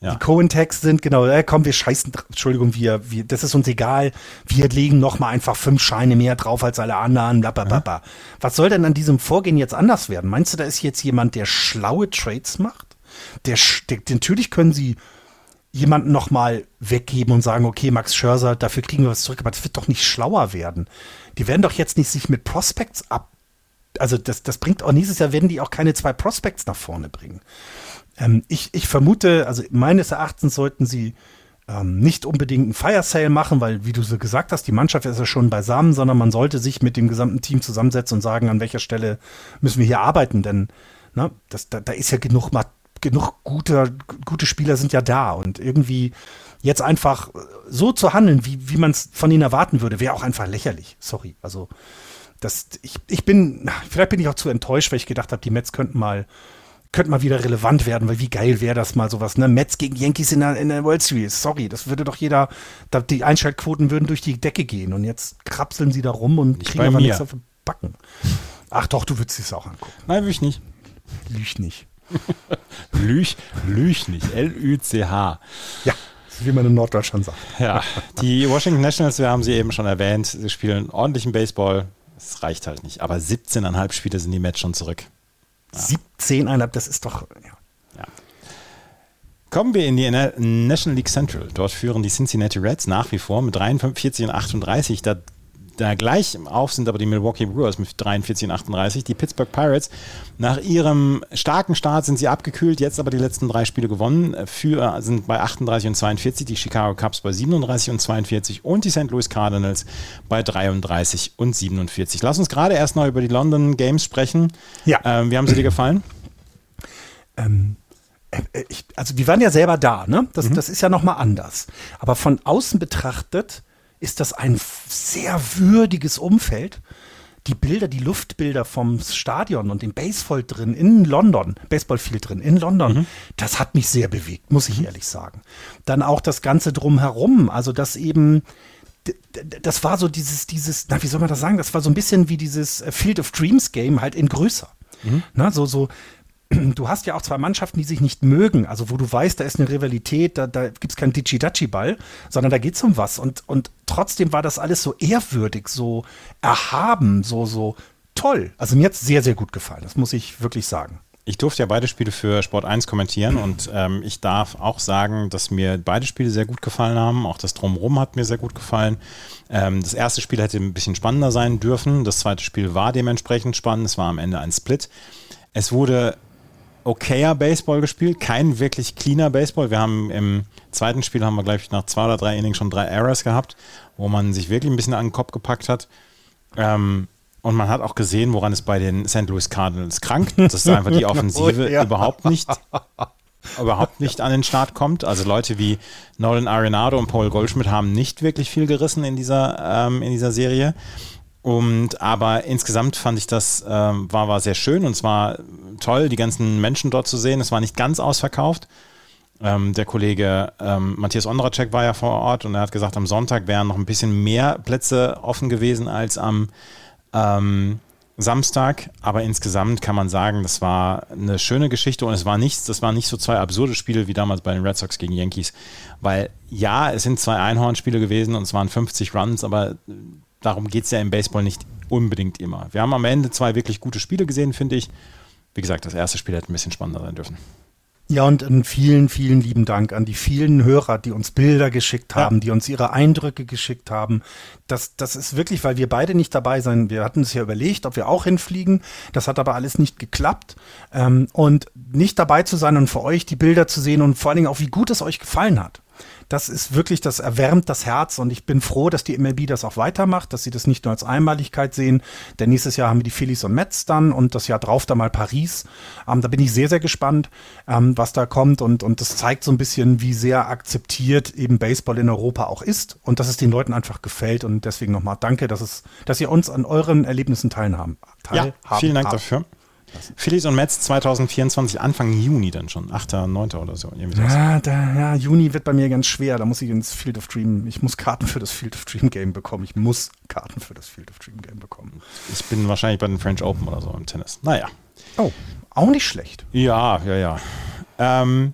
Ja. Die Cohen-Tags sind, genau, äh, komm, wir scheißen, Entschuldigung, wir, wir, das ist uns egal, wir legen noch mal einfach fünf Scheine mehr drauf als alle anderen, blablabla. Mhm. Was soll denn an diesem Vorgehen jetzt anders werden? Meinst du, da ist jetzt jemand, der schlaue Trades macht? Der, der natürlich können sie jemanden noch mal weggeben und sagen, okay, Max Scherzer, dafür kriegen wir was zurück, aber das wird doch nicht schlauer werden. Die werden doch jetzt nicht sich mit Prospects ab also das, das bringt auch nächstes Jahr werden die auch keine zwei Prospects nach vorne bringen. Ähm, ich, ich vermute, also meines Erachtens sollten sie ähm, nicht unbedingt einen Fire Sale machen, weil, wie du so gesagt hast, die Mannschaft ist ja schon beisammen, sondern man sollte sich mit dem gesamten Team zusammensetzen und sagen, an welcher Stelle müssen wir hier arbeiten, denn na, ne, das, da, da ist ja genug, genug guter, gute Spieler sind ja da und irgendwie jetzt einfach so zu handeln, wie, wie man es von ihnen erwarten würde, wäre auch einfach lächerlich. Sorry. Also, das, ich, ich bin, vielleicht bin ich auch zu enttäuscht, weil ich gedacht habe, die Mets könnten mal könnte mal wieder relevant werden, weil wie geil wäre das mal sowas, ne? Mets gegen Yankees in der, in der World Series. Sorry, das würde doch jeder, die Einschaltquoten würden durch die Decke gehen und jetzt krapseln sie da rum und nicht kriegen aber nichts auf den Backen. Ach doch, du würdest es auch angucken. Nein, will ich nicht. Lüch nicht. Lüch, Lüch nicht. L-Ü-C-H. Ja wie man in Norddeutschland sagt. Ja, die Washington Nationals, wir haben sie eben schon erwähnt, sie spielen ordentlichen Baseball. Es reicht halt nicht. Aber 17,5 Spiele sind die Match schon zurück. 17,5, das ist doch. Ja. ja. Kommen wir in die National League Central. Dort führen die Cincinnati Reds nach wie vor mit 43 und 38. Da, da gleich auf sind aber die Milwaukee Brewers mit 43 und 38. Die Pittsburgh Pirates, nach ihrem starken Start sind sie abgekühlt, jetzt aber die letzten drei Spiele gewonnen, für, sind bei 38 und 42. Die Chicago Cubs bei 37 und 42 und die St. Louis Cardinals bei 33 und 47. Lass uns gerade erst noch über die London Games sprechen. Ja. Ähm, wie haben sie dir gefallen? Ähm, äh, ich, also wir waren ja selber da, ne? Das, mhm. das ist ja nochmal anders. Aber von außen betrachtet ist das ein sehr würdiges Umfeld. Die Bilder, die Luftbilder vom Stadion und dem Baseball drin in London, Baseballfield drin in London, mhm. das hat mich sehr bewegt, muss ich mhm. ehrlich sagen. Dann auch das Ganze drumherum, also das eben, das war so dieses, dieses, na, wie soll man das sagen? Das war so ein bisschen wie dieses Field of Dreams Game halt in größer. Mhm. Na, so, so, du hast ja auch zwei Mannschaften, die sich nicht mögen, also wo du weißt, da ist eine Rivalität, da, da gibt es keinen Ditschi-Datschi-Ball, sondern da geht es um was. Und, und trotzdem war das alles so ehrwürdig, so erhaben, so, so toll. Also mir hat es sehr, sehr gut gefallen, das muss ich wirklich sagen. Ich durfte ja beide Spiele für Sport 1 kommentieren und ähm, ich darf auch sagen, dass mir beide Spiele sehr gut gefallen haben. Auch das Drumherum hat mir sehr gut gefallen. Ähm, das erste Spiel hätte ein bisschen spannender sein dürfen. Das zweite Spiel war dementsprechend spannend. Es war am Ende ein Split. Es wurde okayer Baseball gespielt, kein wirklich cleaner Baseball. Wir haben im zweiten Spiel haben wir, glaube ich, nach zwei oder drei Innings schon drei Errors gehabt, wo man sich wirklich ein bisschen an den Kopf gepackt hat. Ähm, Und man hat auch gesehen, woran es bei den St. Louis Cardinals krankt. Das ist einfach die Offensive Oh, ja. überhaupt nicht überhaupt nicht an den Start kommt. Also Leute wie Nolan Arenado und Paul Goldschmidt haben nicht wirklich viel gerissen in dieser, ähm, in dieser Serie. Und aber insgesamt fand ich das ähm, war, war sehr schön und es war toll, die ganzen Menschen dort zu sehen. Es war nicht ganz ausverkauft. Ähm, der Kollege ähm, Matthias Ondracek war ja vor Ort und er hat gesagt, am Sonntag wären noch ein bisschen mehr Plätze offen gewesen als am ähm, Samstag, aber insgesamt kann man sagen, das war eine schöne Geschichte und es war nichts, das waren nicht so zwei absurde Spiele wie damals bei den Red Sox gegen Yankees, weil ja, es sind zwei Einhornspiele gewesen und es waren 50 Runs, aber darum geht es ja im Baseball nicht unbedingt immer. Wir haben am Ende zwei wirklich gute Spiele gesehen, finde ich. Wie gesagt, das erste Spiel hätte ein bisschen spannender sein dürfen. Ja, und einen vielen, vielen lieben Dank an die vielen Hörer, die uns Bilder geschickt haben, Ja. die uns ihre Eindrücke geschickt haben. Das, das ist wirklich, weil wir beide nicht dabei sein. Wir hatten es ja überlegt, ob wir auch hinfliegen. Das hat aber alles nicht geklappt. Ähm, und nicht dabei zu sein und für euch die Bilder zu sehen und vor allen Dingen auch, wie gut es euch gefallen hat. Das ist wirklich, das erwärmt das Herz und ich bin froh, dass die MLB das auch weitermacht, dass sie das nicht nur als Einmaligkeit sehen. Denn nächstes Jahr haben wir die Phillies und Mets dann und das Jahr drauf dann mal Paris. Ähm, da bin ich sehr, sehr gespannt, ähm, was da kommt und, und das zeigt so ein bisschen, wie sehr akzeptiert eben Baseball in Europa auch ist und dass es den Leuten einfach gefällt und deswegen nochmal danke, dass es, dass ihr uns an euren Erlebnissen teilhaben. Ja, teilhaben vielen Dank habt. dafür. Phillies und Mets 2024, Anfang Juni dann schon, 8., 9. oder so. Ja, da, ja, Juni wird bei mir ganz schwer. Da muss ich ins Field of Dream. Ich muss Karten für das Field of Dream Game bekommen. Ich muss Karten für das Field of Dream Game bekommen. Ich bin wahrscheinlich bei den French Open oder so im Tennis. Naja. Oh, auch nicht schlecht. Ja, ja, ja. Ähm,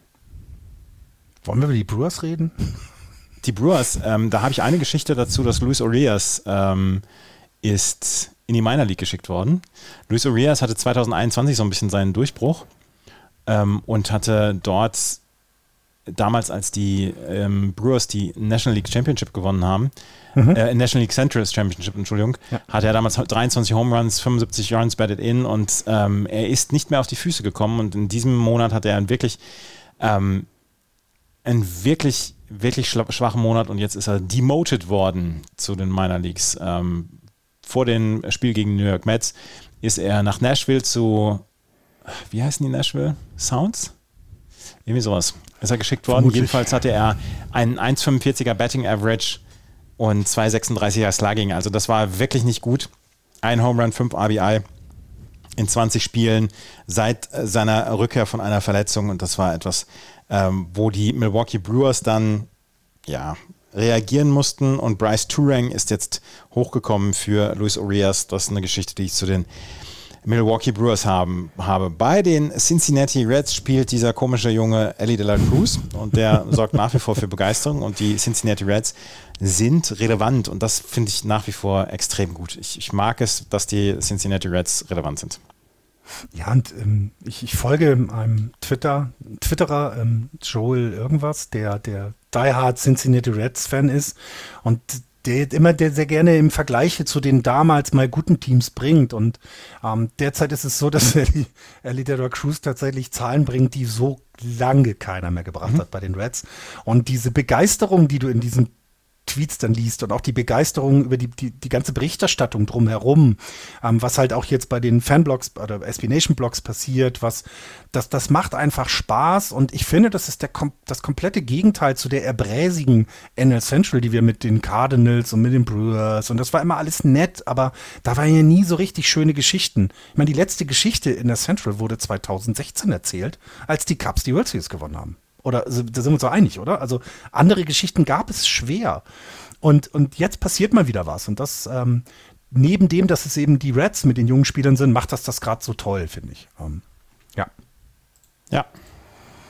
Wollen wir über die Brewers reden? die Brewers, ähm, da habe ich eine Geschichte dazu, dass Luis Urias ähm, ist in die Minor League geschickt worden. Luis Urias hatte 2021 so ein bisschen seinen Durchbruch ähm, und hatte dort damals, als die ähm, Brewers die National League Championship gewonnen haben, äh, National League Central Championship, Entschuldigung, Ja. hatte er damals 23 Home Runs, 75 Runs batted in und ähm, er ist nicht mehr auf die Füße gekommen und in diesem Monat hatte er einen wirklich ähm, einen wirklich, wirklich schwachen Monat und jetzt ist er demoted worden zu den Minor Leagues. Ähm, vor dem Spiel gegen New York Mets ist er nach Nashville zu, wie heißen die Nashville? Sounds? Irgendwie sowas. Ist er geschickt worden. Vermutlich. Jedenfalls hatte er einen 1,45er Batting Average und 2,36er Slugging. Also das war wirklich nicht gut. Ein Home Run, 5 RBI in 20 Spielen seit seiner Rückkehr von einer Verletzung. Und das war etwas, ähm, wo die Milwaukee Brewers dann ja, reagieren mussten. Und Bryce Turang ist jetzt hochgekommen für Luis Urias. Das ist eine Geschichte, die ich zu den Milwaukee Brewers haben, habe. Bei den Cincinnati Reds spielt dieser komische junge Ellie de la Cruz und der sorgt nach wie vor für Begeisterung und die Cincinnati Reds sind relevant und das finde ich nach wie vor extrem gut. Ich, ich mag es, dass die Cincinnati Reds relevant sind. Ja, und ähm, ich, ich folge einem Twitter, Twitterer, ähm, Joel irgendwas, der, der Die Hard Cincinnati Reds Fan ist und der immer der sehr gerne im Vergleich zu den damals mal guten Teams bringt. Und ähm, derzeit ist es so, dass Ellie, Ellie de la Cruz tatsächlich Zahlen bringt, die so lange keiner mehr gebracht hat bei den Reds. Und diese Begeisterung, die du in diesen Tweets dann liest und auch die Begeisterung über die, die, die ganze Berichterstattung drumherum, ähm, was halt auch jetzt bei den Fanblogs oder SB Nation Blogs passiert, was das, das macht einfach Spaß und ich finde, das ist der, das komplette Gegenteil zu der erbräsigen NL Central, die wir mit den Cardinals und mit den Brewers und das war immer alles nett, aber da waren ja nie so richtig schöne Geschichten. Ich meine, die letzte Geschichte in der Central wurde 2016 erzählt, als die Cubs die World Series gewonnen haben. Oder da sind wir uns so einig, oder? Also andere Geschichten gab es schwer. Und, und jetzt passiert mal wieder was. Und das, ähm, neben dem, dass es eben die Reds mit den jungen Spielern sind, macht das das gerade so toll, finde ich. Ähm, ja. Ja.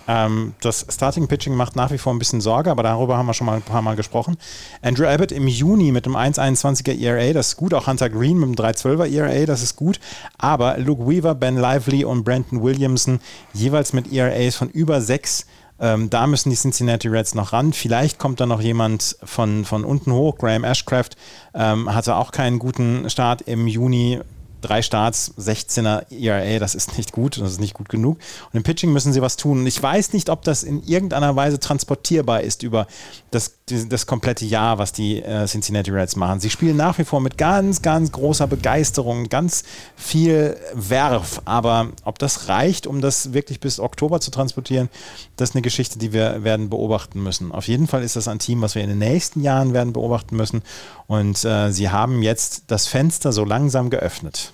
Ähm, das Starting Pitching macht nach wie vor ein bisschen Sorge, aber darüber haben wir schon mal ein paar Mal gesprochen. Andrew Abbott im Juni mit einem 1,21er ERA, das ist gut. Auch Hunter Green mit einem 3,12er ERA, das ist gut. Aber Luke Weaver, Ben Lively und Brandon Williamson jeweils mit ERAs von über 6. Ähm, da müssen die Cincinnati Reds noch ran. Vielleicht kommt da noch jemand von, von unten hoch. Graham Ashcraft ähm, hatte auch keinen guten Start im Juni. Drei Starts, 16er ERA, das ist nicht gut, das ist nicht gut genug. Und im Pitching müssen sie was tun. Und ich weiß nicht, ob das in irgendeiner Weise transportierbar ist über das, das komplette Jahr, was die äh, Cincinnati Reds machen. Sie spielen nach wie vor mit ganz, ganz großer Begeisterung, ganz viel Werf. Aber ob das reicht, um das wirklich bis Oktober zu transportieren, das ist eine Geschichte, die wir werden beobachten müssen. Auf jeden Fall ist das ein Team, was wir in den nächsten Jahren werden beobachten müssen. Und äh, sie haben jetzt das Fenster so langsam geöffnet.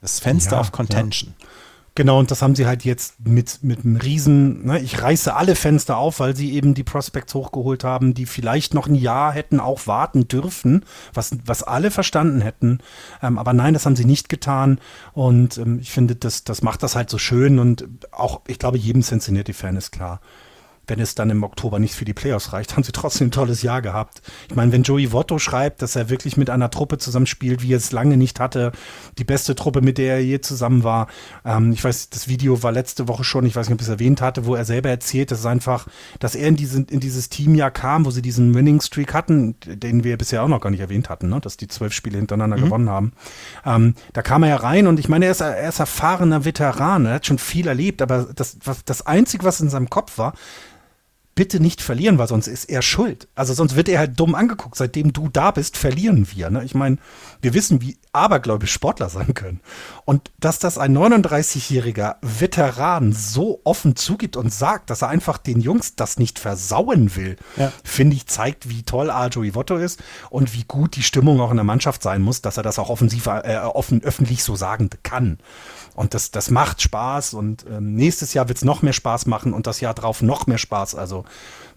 Das Fenster Ja, auf Contention. Genau, und das haben sie halt jetzt mit, mit einem riesen, ne, ich reiße alle Fenster auf, weil sie eben die Prospects hochgeholt haben, die vielleicht noch ein Jahr hätten auch warten dürfen, was, was alle verstanden hätten. Ähm, aber nein, das haben sie nicht getan. Und ähm, ich finde, das, das macht das halt so schön. Und auch, ich glaube, jedem Cincinnati-Fan ist klar, wenn es dann im Oktober nicht für die Playoffs reicht, haben sie trotzdem ein tolles Jahr gehabt. Ich meine, wenn Joey Votto schreibt, dass er wirklich mit einer Truppe zusammenspielt, wie er es lange nicht hatte, die beste Truppe, mit der er je zusammen war. Ähm, ich weiß, das Video war letzte Woche schon, ich weiß nicht, ob ich es erwähnt hatte, wo er selber erzählt, dass es einfach, dass er in, diesen, in dieses Teamjahr kam, wo sie diesen Winning Streak hatten, den wir bisher auch noch gar nicht erwähnt hatten, ne? dass die zwölf Spiele hintereinander gewonnen haben. Ähm, da kam er ja rein und ich meine, er ist, er ist erfahrener Veteran, er hat schon viel erlebt, aber das, was, das Einzige, was in seinem Kopf war, bitte nicht verlieren, weil sonst ist er schuld. Also sonst wird er halt dumm angeguckt. Seitdem du da bist, verlieren wir. Ne? Ich meine, wir wissen, wie abergläubisch Sportler sein können. Und dass das ein 39-jähriger Veteran so offen zugibt und sagt, dass er einfach den Jungs das nicht versauen will, Ja. finde ich, zeigt, wie toll Arjo Ivotto ist und wie gut die Stimmung auch in der Mannschaft sein muss, dass er das auch offensiv, äh, offen, öffentlich so sagen kann. Und das, das macht Spaß und ähm, nächstes Jahr wird es noch mehr Spaß machen und das Jahr drauf noch mehr Spaß. Also,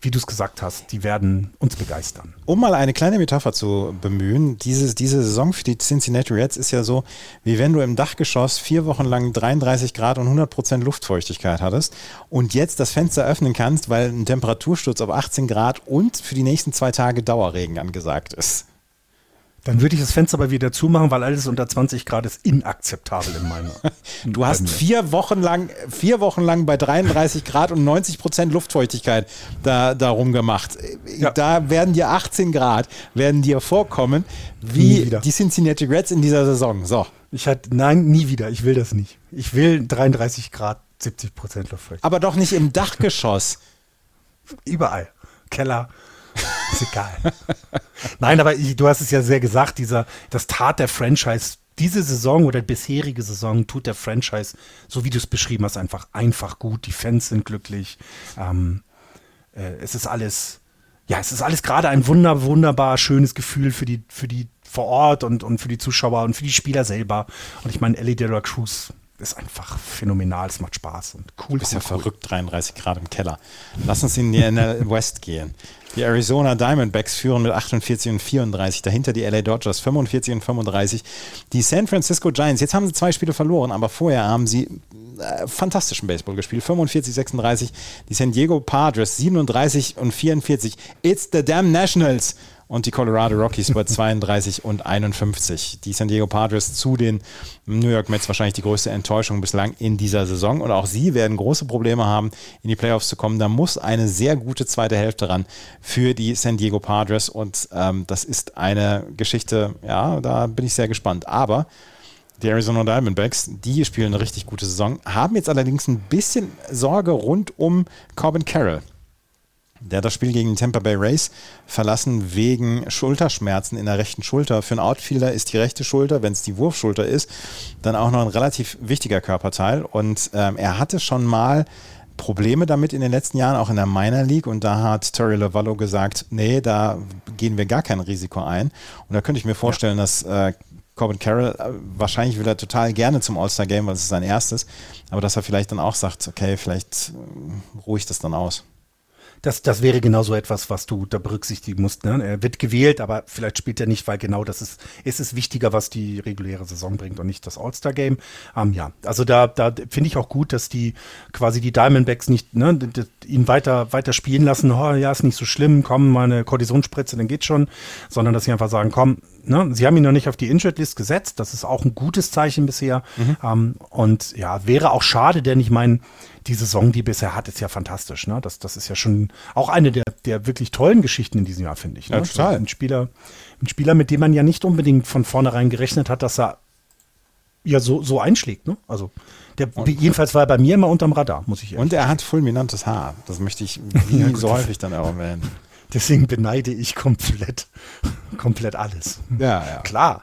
wie du es gesagt hast, die werden uns begeistern. Um mal eine kleine Metapher zu bemühen, dieses, diese Saison für die Cincinnati Reds ist ja so, wie wenn du im Dachgeschoss vier Wochen lang 33 Grad und 100 Prozent Luftfeuchtigkeit hattest und jetzt das Fenster öffnen kannst, weil ein Temperatursturz auf 18 Grad und für die nächsten zwei Tage Dauerregen angesagt ist. Dann würde ich das Fenster aber wieder zumachen, weil alles unter 20 Grad ist inakzeptabel in meiner. Du hast vier Wochen lang, vier Wochen lang bei 33 Grad und 90 Prozent Luftfeuchtigkeit da, darum gemacht. Ja. Da werden dir 18 Grad, werden dir vorkommen, wie die Cincinnati Reds in dieser Saison. So. Ich hatte, nein, nie wieder. Ich will das nicht. Ich will 33 Grad, 70 Prozent Luftfeuchtigkeit. Aber doch nicht im Dachgeschoss. Überall. Keller. Ist egal. Nein, aber ich, du hast es ja sehr gesagt, dieser, das tat der Franchise diese Saison oder bisherige Saison tut der Franchise, so wie du es beschrieben hast, einfach einfach gut. Die Fans sind glücklich. Ähm, äh, es ist alles, ja, es ist alles gerade ein wunder, wunderbar schönes Gefühl für die, für die vor Ort und, und für die Zuschauer und für die Spieler selber. Und ich meine, Ellie De Cruz ist einfach phänomenal. Es macht Spaß und cool. Ist ja cool, cool. verrückt, 33 Grad im Keller. Lass uns in die NL West gehen. Die Arizona Diamondbacks führen mit 48 und 34. Dahinter die LA Dodgers 45 und 35. Die San Francisco Giants, jetzt haben sie zwei Spiele verloren, aber vorher haben sie äh, fantastischen Baseball gespielt. 45, 36. Die San Diego Padres 37 und 44. It's the damn Nationals. Und die Colorado Rockies bei 32 und 51. Die San Diego Padres zu den New York Mets wahrscheinlich die größte Enttäuschung bislang in dieser Saison. Und auch sie werden große Probleme haben, in die Playoffs zu kommen. Da muss eine sehr gute zweite Hälfte ran für die San Diego Padres. Und ähm, das ist eine Geschichte, ja, da bin ich sehr gespannt. Aber die Arizona Diamondbacks, die spielen eine richtig gute Saison, haben jetzt allerdings ein bisschen Sorge rund um Corbin Carroll. Der hat das Spiel gegen Tampa Bay Rays verlassen wegen Schulterschmerzen in der rechten Schulter. Für einen Outfielder ist die rechte Schulter, wenn es die Wurfschulter ist, dann auch noch ein relativ wichtiger Körperteil. Und ähm, er hatte schon mal Probleme damit in den letzten Jahren, auch in der Minor League. Und da hat Terry Lavallo gesagt, nee, da gehen wir gar kein Risiko ein. Und da könnte ich mir vorstellen, dass äh, Corbin Carroll, äh, wahrscheinlich will er total gerne zum All-Star-Game, weil es ist sein erstes, aber dass er vielleicht dann auch sagt, okay, vielleicht äh, ruhe ich das dann aus. Das, das wäre genau so etwas, was du da berücksichtigen musst. Ne? Er wird gewählt, aber vielleicht spielt er nicht, weil genau das ist, es ist wichtiger, was die reguläre Saison bringt und nicht das All-Star-Game. Ähm, ja, also da, da finde ich auch gut, dass die quasi die Diamondbacks nicht ne, ihn weiter, weiter spielen lassen. Oh, ja, ist nicht so schlimm, komm, mal eine Kortisonspritze, dann geht's schon. Sondern dass sie einfach sagen, komm, ne, sie haben ihn noch nicht auf die Injured List gesetzt. Das ist auch ein gutes Zeichen bisher. Ähm, und ja, wäre auch schade, denn ich meine, die Saison, die bisher hat, ist ja fantastisch. Ne? Das, das ist ja schon auch eine der, der wirklich tollen Geschichten in diesem Jahr, finde ich. Ne? Ja, total. Ein Spieler, ein Spieler, mit dem man ja nicht unbedingt von vornherein gerechnet hat, dass er ja so, so einschlägt. Ne? Also der, jedenfalls war er bei mir immer unterm Radar, muss ich Und er hat fulminantes Haar. Das möchte ich wie so häufig dann erwähnen. Deswegen beneide ich komplett, komplett alles. Ja, ja. Klar.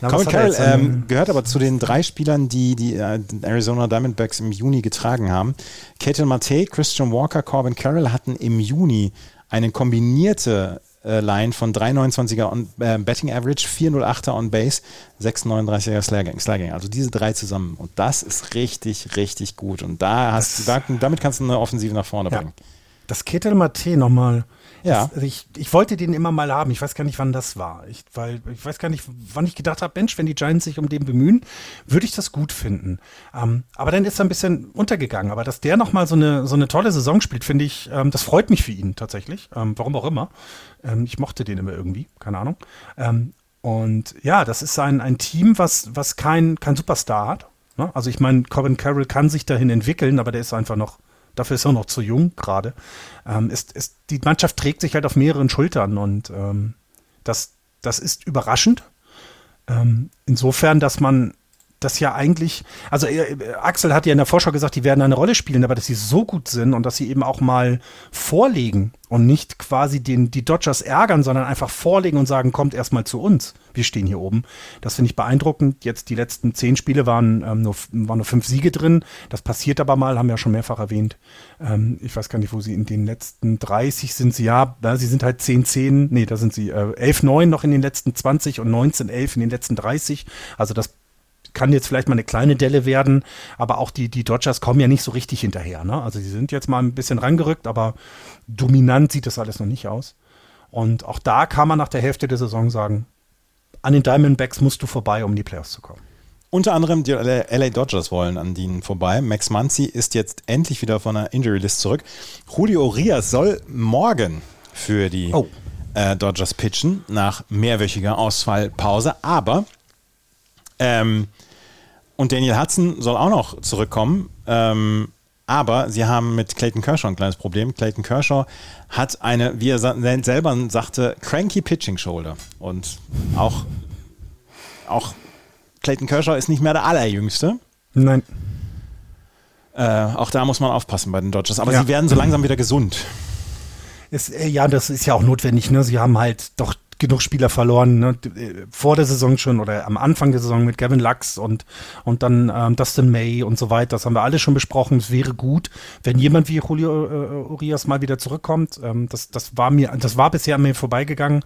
Na, Colin Carroll ähm, gehört aber zu den drei Spielern, die die äh, Arizona Diamondbacks im Juni getragen haben. Ketel Mate, Christian Walker, Corbin Carroll hatten im Juni eine kombinierte äh, Line von 3,29er on, äh, Betting Average, 4,08er on Base, 6,39er Slagging, Slagging. Also diese drei zusammen. Und das ist richtig, richtig gut. Und da hast du, damit kannst du eine Offensive nach vorne bringen. Ja. Das Ketel Mate nochmal ja. Das, ich, ich wollte den immer mal haben. Ich weiß gar nicht, wann das war. Ich, weil, ich weiß gar nicht, wann ich gedacht habe, Mensch, wenn die Giants sich um den bemühen, würde ich das gut finden. Ähm, aber dann ist er ein bisschen untergegangen. Aber dass der nochmal so eine, so eine tolle Saison spielt, finde ich, ähm, das freut mich für ihn tatsächlich. Ähm, warum auch immer. Ähm, ich mochte den immer irgendwie, keine Ahnung. Ähm, und ja, das ist ein, ein Team, was, was kein, kein Superstar hat. Ne? Also ich meine, Corbin Carroll kann sich dahin entwickeln, aber der ist einfach noch dafür ist er noch zu jung gerade. Ähm, ist, ist, die Mannschaft trägt sich halt auf mehreren Schultern und ähm, das, das ist überraschend. Ähm, insofern, dass man das ja eigentlich, also äh, Axel hat ja in der Vorschau gesagt, die werden eine Rolle spielen, aber dass sie so gut sind und dass sie eben auch mal vorlegen und nicht quasi den, die Dodgers ärgern, sondern einfach vorlegen und sagen, kommt erstmal zu uns. Wir stehen hier oben. Das finde ich beeindruckend. Jetzt die letzten zehn Spiele waren, ähm, nur, waren nur fünf Siege drin. Das passiert aber mal, haben wir ja schon mehrfach erwähnt. Ähm, ich weiß gar nicht, wo sie in den letzten 30 sind sie, ja, sie sind halt 10, 10, nee, da sind sie äh, 11, 9 noch in den letzten 20 und 19, 11 in den letzten 30. Also das kann jetzt vielleicht mal eine kleine Delle werden, aber auch die, die Dodgers kommen ja nicht so richtig hinterher. Ne? Also sie sind jetzt mal ein bisschen rangerückt, aber dominant sieht das alles noch nicht aus. Und auch da kann man nach der Hälfte der Saison sagen, an den Diamondbacks musst du vorbei, um in die Playoffs zu kommen. Unter anderem die LA Dodgers wollen an denen vorbei. Max Muncy ist jetzt endlich wieder von der Injury List zurück. Julio Urias soll morgen für die oh. äh, Dodgers pitchen nach mehrwöchiger Ausfallpause. Aber ähm, und Daniel Hudson soll auch noch zurückkommen. Ähm, aber sie haben mit Clayton Kershaw ein kleines Problem. Clayton Kershaw hat eine, wie er selber sagte, cranky Pitching Shoulder. Und auch, auch Clayton Kershaw ist nicht mehr der allerjüngste. Nein. Äh, auch da muss man aufpassen bei den Dodgers. Aber ja. sie werden so langsam wieder gesund. Ist, äh, ja, das ist ja auch notwendig. Ne? Sie haben halt doch genug Spieler verloren, ne? vor der Saison schon oder am Anfang der Saison mit Gavin Lux und, und dann ähm, Dustin May und so weiter. Das haben wir alle schon besprochen. Es wäre gut, wenn jemand wie Julio äh, Urias mal wieder zurückkommt. Ähm, das, das war mir, das war bisher an mir vorbeigegangen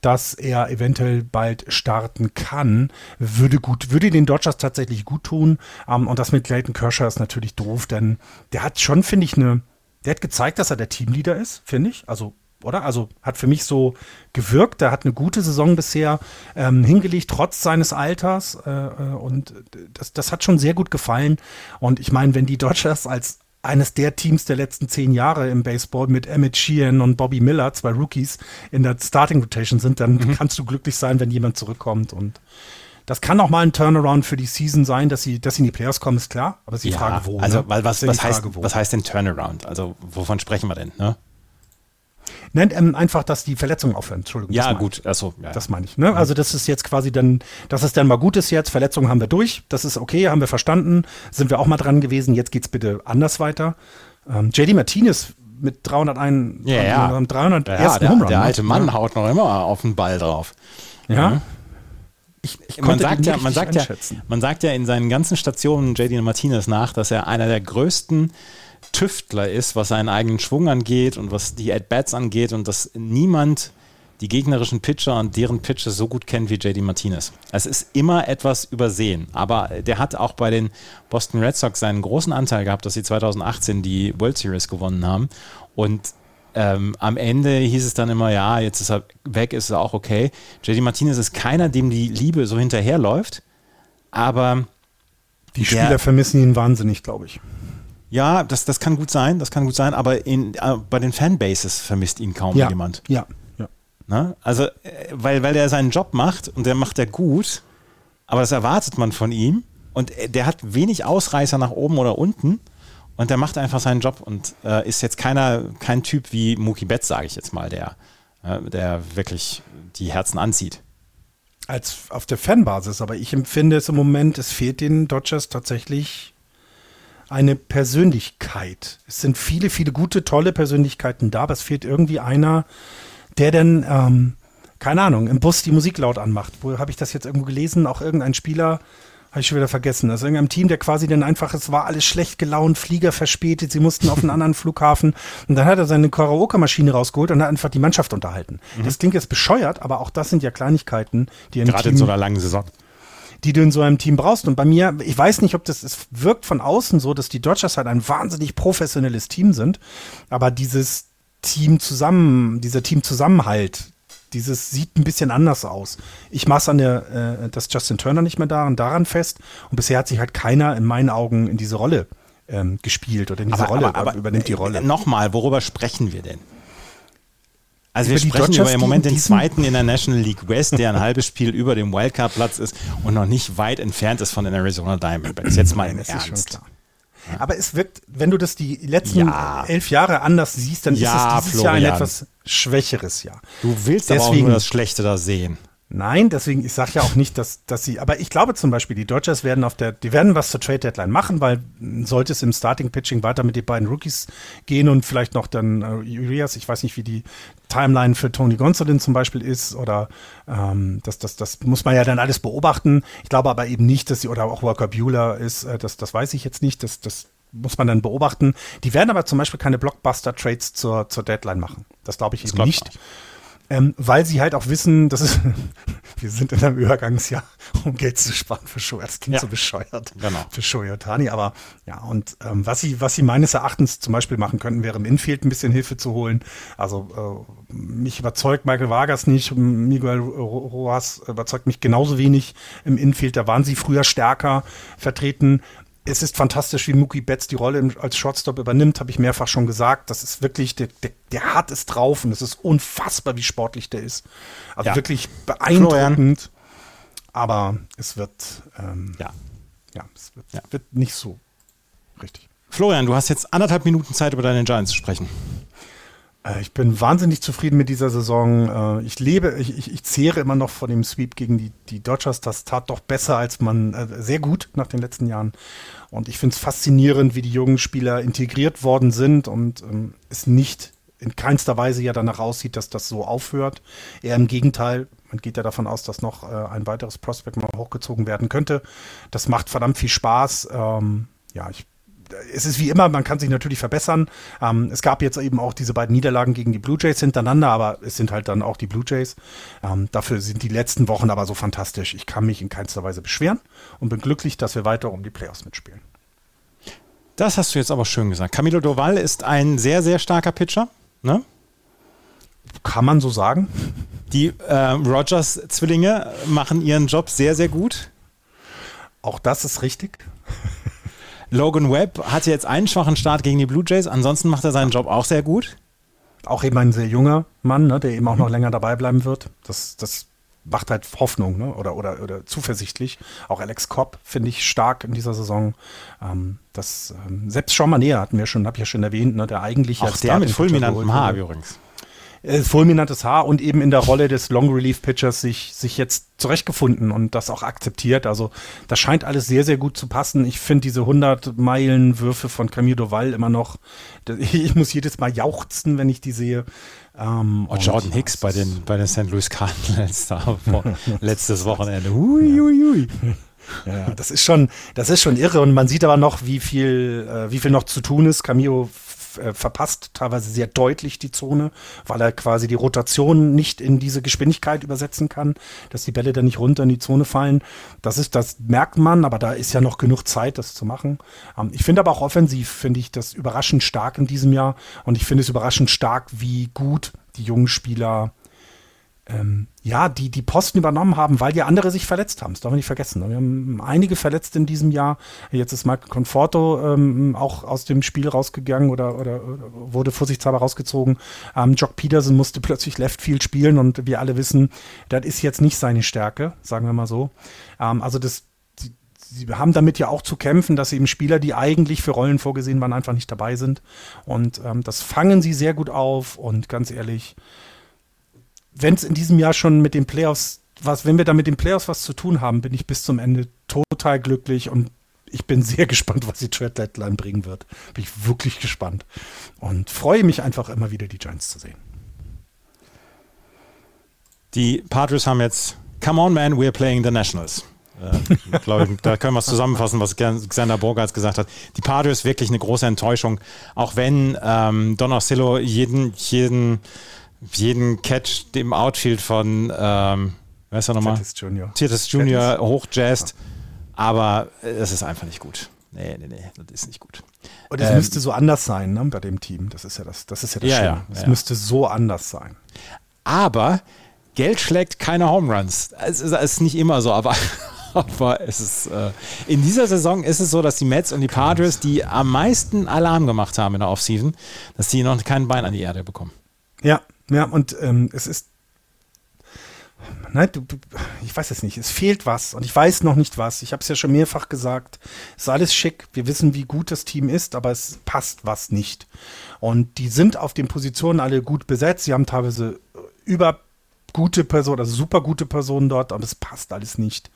dass er eventuell bald starten kann, würde gut, würde den Dodgers tatsächlich gut tun. Um, und das mit Clayton Kershaw ist natürlich doof, denn der hat schon, finde ich, eine, der hat gezeigt, dass er der Teamleader ist, finde ich. Also oder? Also hat für mich so gewirkt. Er hat eine gute Saison bisher ähm, hingelegt, trotz seines Alters. Äh, äh, und das, das hat schon sehr gut gefallen. Und ich meine, wenn die Dodgers als eines der Teams der letzten zehn Jahre im Baseball mit Emmett Sheehan und Bobby Miller, zwei Rookies, in der Starting Rotation sind, dann mhm. kannst du glücklich sein, wenn jemand zurückkommt. Und das kann auch mal ein Turnaround für die Season sein, dass sie, dass sie in die Playoffs kommen, ist klar. Aber die ja, Frage, wo. Also, ne? weil was, was, heißt, wo. was heißt denn Turnaround? Also, wovon sprechen wir denn? Ne? Nein, ähm, einfach, dass die Verletzungen aufhören. Entschuldigung. Ja, gut. Achso, ja, das meine ich. Ne? Also das ist jetzt quasi dann, dass es dann mal gut ist jetzt. Verletzungen haben wir durch. Das ist okay, haben wir verstanden. Sind wir auch mal dran gewesen. Jetzt geht es bitte anders weiter. Ähm, JD Martinez mit 301, ja, ja. 300 ja, ersten der, Homerun. Der alte Mann ja. haut noch immer auf den Ball drauf. Ja. Mhm. Ich, ich man, sagt ja, man, sagt ja, man sagt ja in seinen ganzen Stationen JD Martinez nach, dass er einer der größten Tüftler ist, was seinen eigenen Schwung angeht und was die At-Bats angeht und dass niemand die gegnerischen Pitcher und deren Pitcher so gut kennt wie JD Martinez. Es ist immer etwas übersehen, aber der hat auch bei den Boston Red Sox seinen großen Anteil gehabt, dass sie 2018 die World Series gewonnen haben und ähm, am Ende hieß es dann immer, ja, jetzt ist er weg, ist er auch okay. JD Martinez ist keiner, dem die Liebe so hinterherläuft, aber die Spieler vermissen ihn wahnsinnig, glaube ich. Ja, das, das kann gut sein, das kann gut sein, aber in, äh, bei den Fanbases vermisst ihn kaum ja, jemand. Ja, ja. Na? Also, äh, weil, weil der seinen Job macht und der macht er gut, aber das erwartet man von ihm und äh, der hat wenig Ausreißer nach oben oder unten und der macht einfach seinen Job und äh, ist jetzt keiner, kein Typ wie Mookie Betts, sage ich jetzt mal, der, äh, der wirklich die Herzen anzieht. als auf der Fanbasis, aber ich empfinde es im Moment, es fehlt den Dodgers tatsächlich eine Persönlichkeit. Es sind viele, viele gute, tolle Persönlichkeiten da, aber es fehlt irgendwie einer, der denn, ähm, keine Ahnung, im Bus die Musik laut anmacht. Wo habe ich das jetzt irgendwo gelesen? Auch irgendein Spieler, habe ich schon wieder vergessen. Also irgendein Team, der quasi dann einfach, es war alles schlecht gelaunt, Flieger verspätet, sie mussten auf einen anderen Flughafen. Und dann hat er seine Karaoke-Maschine rausgeholt und hat einfach die Mannschaft unterhalten. Mhm. Das klingt jetzt bescheuert, aber auch das sind ja Kleinigkeiten, die Gerade Team, in so einer langen Saison die du in so einem Team brauchst. Und bei mir, ich weiß nicht, ob das, es wirkt von außen so, dass die Dodgers halt ein wahnsinnig professionelles Team sind, aber dieses Team zusammen, dieser Teamzusammenhalt, dieses sieht ein bisschen anders aus. Ich mache an der, äh, dass Justin Turner nicht mehr daran, daran fest. Und bisher hat sich halt keiner in meinen Augen in diese Rolle ähm, gespielt oder in diese aber, Rolle aber, aber, übernimmt die Rolle. Äh, Nochmal, worüber sprechen wir denn? Also wir sprechen über im Moment den zweiten in der National League West, der ein halbes Spiel über dem Wildcard-Platz ist und noch nicht weit entfernt ist von den Arizona Diamondbacks. Jetzt mal im Ernst. Aber es wirkt, wenn du das die letzten ja. elf Jahre anders siehst, dann ja, ist es dieses Florian. Jahr ein etwas schwächeres Jahr. Du willst Deswegen, aber auch nur das Schlechte da sehen. Nein, deswegen, ich sage ja auch nicht, dass, dass sie, aber ich glaube zum Beispiel, die Dodgers werden auf der, die werden was zur Trade Deadline machen, weil sollte es im Starting Pitching weiter mit den beiden Rookies gehen und vielleicht noch dann äh, Urias, ich weiß nicht, wie die Timeline für Tony Gonsolin zum Beispiel ist oder ähm, das, das, das muss man ja dann alles beobachten. Ich glaube aber eben nicht, dass sie, oder auch Walker Bueller ist, äh, das, das weiß ich jetzt nicht, das, das muss man dann beobachten. Die werden aber zum Beispiel keine Blockbuster-Trades zur, zur Deadline machen. Das glaube ich das eben nicht. Ich ähm, weil sie halt auch wissen, dass es, wir sind in einem Übergangsjahr, um Geld zu sparen für Show. Das klingt ja. so bescheuert genau. für Shoyotani, aber ja, und ähm, was sie, was sie meines Erachtens zum Beispiel machen könnten, wäre im Infield ein bisschen Hilfe zu holen. Also äh, mich überzeugt Michael Vargas nicht, Miguel Rojas überzeugt mich genauso wenig im Infield. Da waren sie früher stärker vertreten es ist fantastisch, wie Mookie Betts die Rolle als Shortstop übernimmt, habe ich mehrfach schon gesagt. Das ist wirklich, der, der, der hat es drauf und es ist unfassbar, wie sportlich der ist. Also ja. wirklich beeindruckend. Florian. Aber es wird, ähm, ja. ja, es wird, ja. wird nicht so richtig. Florian, du hast jetzt anderthalb Minuten Zeit, über deine Giants zu sprechen. Äh, ich bin wahnsinnig zufrieden mit dieser Saison. Äh, ich lebe, ich, ich, ich zehre immer noch vor dem Sweep gegen die, die Dodgers. Das tat doch besser als man, äh, sehr gut nach den letzten Jahren. Und ich finde es faszinierend, wie die jungen Spieler integriert worden sind und ähm, es nicht in keinster Weise ja danach aussieht, dass das so aufhört. Eher im Gegenteil, man geht ja davon aus, dass noch äh, ein weiteres Prospect mal hochgezogen werden könnte. Das macht verdammt viel Spaß. Ähm, ja, ich es ist wie immer, man kann sich natürlich verbessern. Ähm, es gab jetzt eben auch diese beiden Niederlagen gegen die Blue Jays hintereinander, aber es sind halt dann auch die Blue Jays. Ähm, dafür sind die letzten Wochen aber so fantastisch. Ich kann mich in keinster Weise beschweren und bin glücklich, dass wir weiter um die Playoffs mitspielen. Das hast du jetzt aber schön gesagt. Camilo Doval ist ein sehr, sehr starker Pitcher, ne? Kann man so sagen. Die äh, Rogers-Zwillinge machen ihren Job sehr, sehr gut. Auch das ist richtig. Logan Webb hatte jetzt einen schwachen Start gegen die Blue Jays, ansonsten macht er seinen Job auch sehr gut. Auch eben ein sehr junger Mann, ne, der eben auch noch länger dabei bleiben wird. Das, das macht halt Hoffnung ne? oder, oder, oder zuversichtlich. Auch Alex Kopp finde ich stark in dieser Saison. Ähm, das, ähm, selbst Sean Manet hatten wir schon, habe ich ja schon erwähnt, ne? der eigentlich auch der mit fulminantem Haar übrigens äh, fulminantes Haar und eben in der Rolle des Long Relief Pitchers sich, sich jetzt zurechtgefunden und das auch akzeptiert. Also das scheint alles sehr, sehr gut zu passen. Ich finde diese 100 Meilen Würfe von Camille Doval immer noch, ich muss jedes Mal jauchzen, wenn ich die sehe. Ähm, und Jordan Hicks bei den, bei den St. Louis Cardinals da letztes Wochenende. Hui, hui, hui. Ja, das ist schon, das ist schon irre und man sieht aber noch, wie viel, äh, wie viel noch zu tun ist. Camillo äh, verpasst teilweise sehr deutlich die Zone, weil er quasi die Rotation nicht in diese Geschwindigkeit übersetzen kann, dass die Bälle dann nicht runter in die Zone fallen. Das ist, das merkt man, aber da ist ja noch genug Zeit, das zu machen. Ähm, ich finde aber auch offensiv, finde ich das überraschend stark in diesem Jahr und ich finde es überraschend stark, wie gut die jungen Spieler ähm, ja, die die Posten übernommen haben, weil ja andere sich verletzt haben. Das darf man nicht vergessen. Wir haben einige verletzt in diesem Jahr. Jetzt ist Michael Conforto ähm, auch aus dem Spiel rausgegangen oder, oder, oder wurde vorsichtshalber rausgezogen. Ähm, Jock Peterson musste plötzlich Left Field spielen und wir alle wissen, das ist jetzt nicht seine Stärke, sagen wir mal so. Ähm, also das sie haben damit ja auch zu kämpfen, dass eben Spieler, die eigentlich für Rollen vorgesehen waren, einfach nicht dabei sind. Und ähm, das fangen sie sehr gut auf. Und ganz ehrlich, wenn es in diesem Jahr schon mit den Playoffs was, wenn wir da mit den Playoffs was zu tun haben, bin ich bis zum Ende total glücklich und ich bin sehr gespannt, was die Trade Deadline bringen wird. Bin ich wirklich gespannt und freue mich einfach immer wieder, die Giants zu sehen. Die Padres haben jetzt Come on, man, we're playing the Nationals. Äh, glaube, da können wir es zusammenfassen, was Xander Borgarts gesagt hat. Die Padres wirklich eine große Enttäuschung, auch wenn ähm, Don Orsillo jeden, jeden, jeden Catch im Outfield von, ähm, wer ist er nochmal? Titus Junior. Titus Junior hochjazzt, ja. aber es ist einfach nicht gut. Nee, nee, nee, das ist nicht gut. Und es ähm, müsste so anders sein, ne, bei dem Team. Das ist ja das, das ist ja das ja, Schöne. Es ja. müsste so anders sein. Aber Geld schlägt keine Home Runs. Es ist, es ist nicht immer so, aber, aber es ist äh, in dieser Saison ist es so, dass die Mets und die Padres, die am meisten Alarm gemacht haben in der Offseason, dass die noch kein Bein an die Erde bekommen. Ja, ja, und ähm, es ist Nein, du, du, ich weiß es nicht. Es fehlt was und ich weiß noch nicht was. Ich habe es ja schon mehrfach gesagt. Es ist alles schick. Wir wissen, wie gut das Team ist, aber es passt was nicht. Und die sind auf den Positionen alle gut besetzt. Sie haben teilweise über gute Person, also super gute Personen dort, aber es passt alles nicht.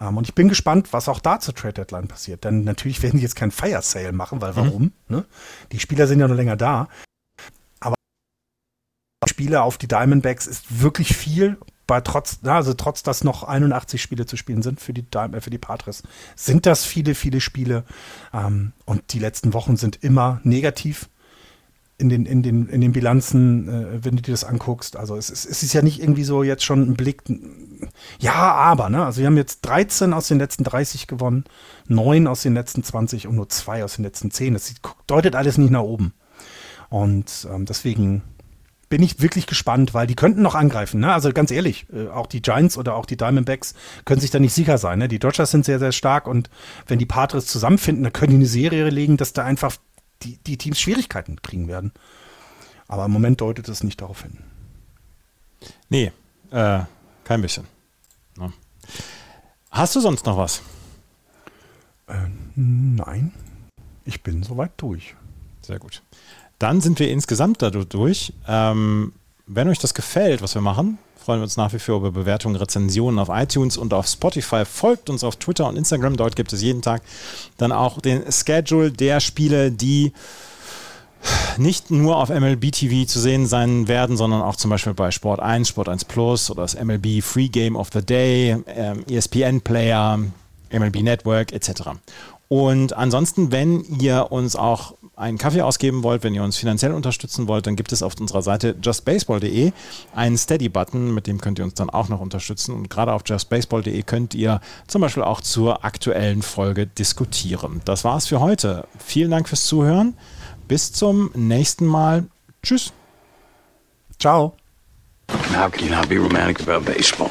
Um, ähm, und ich bin gespannt, was auch da zur Trade Deadline passiert. Denn natürlich werden die jetzt kein Fire Sale machen, weil mhm. warum? Mhm. Ne? Die Spieler sind ja noch länger da. Spiele auf die Diamondbacks ist wirklich viel. Bei trotz, also trotz, dass noch 81 Spiele zu spielen sind für die, äh, für die Patres, sind das viele, viele Spiele. Ähm, und die letzten Wochen sind immer negativ in den, in den, in den Bilanzen, äh, wenn du dir das anguckst. Also es ist, es ist ja nicht irgendwie so jetzt schon ein Blick. Ja, aber, ne? Also wir haben jetzt 13 aus den letzten 30 gewonnen, 9 aus den letzten 20 und nur 2 aus den letzten 10. Das deutet alles nicht nach oben. Und ähm, deswegen bin ich wirklich gespannt, weil die könnten noch angreifen. Ne? Also ganz ehrlich, äh, auch die Giants oder auch die Diamondbacks können sich da nicht sicher sein. Ne? Die Dodgers sind sehr, sehr stark und wenn die Padres zusammenfinden, dann können die eine Serie legen, dass da einfach die, die Teams Schwierigkeiten kriegen werden. Aber im Moment deutet es nicht darauf hin. Nee, äh, kein bisschen. No. Hast du sonst noch was? Äh, nein, ich bin soweit durch. Sehr gut. Dann sind wir insgesamt dadurch. Ähm, wenn euch das gefällt, was wir machen, freuen wir uns nach wie vor über Bewertungen, Rezensionen auf iTunes und auf Spotify. Folgt uns auf Twitter und Instagram, dort gibt es jeden Tag dann auch den Schedule der Spiele, die nicht nur auf MLB TV zu sehen sein werden, sondern auch zum Beispiel bei Sport 1, Sport 1 Plus oder das MLB Free Game of the Day, ähm, ESPN Player, MLB Network etc. Und ansonsten, wenn ihr uns auch einen Kaffee ausgeben wollt, wenn ihr uns finanziell unterstützen wollt, dann gibt es auf unserer Seite justbaseball.de einen Steady-Button, mit dem könnt ihr uns dann auch noch unterstützen. Und gerade auf justbaseball.de könnt ihr zum Beispiel auch zur aktuellen Folge diskutieren. Das war's für heute. Vielen Dank fürs Zuhören. Bis zum nächsten Mal. Tschüss. Ciao. How can you not be romantic about baseball?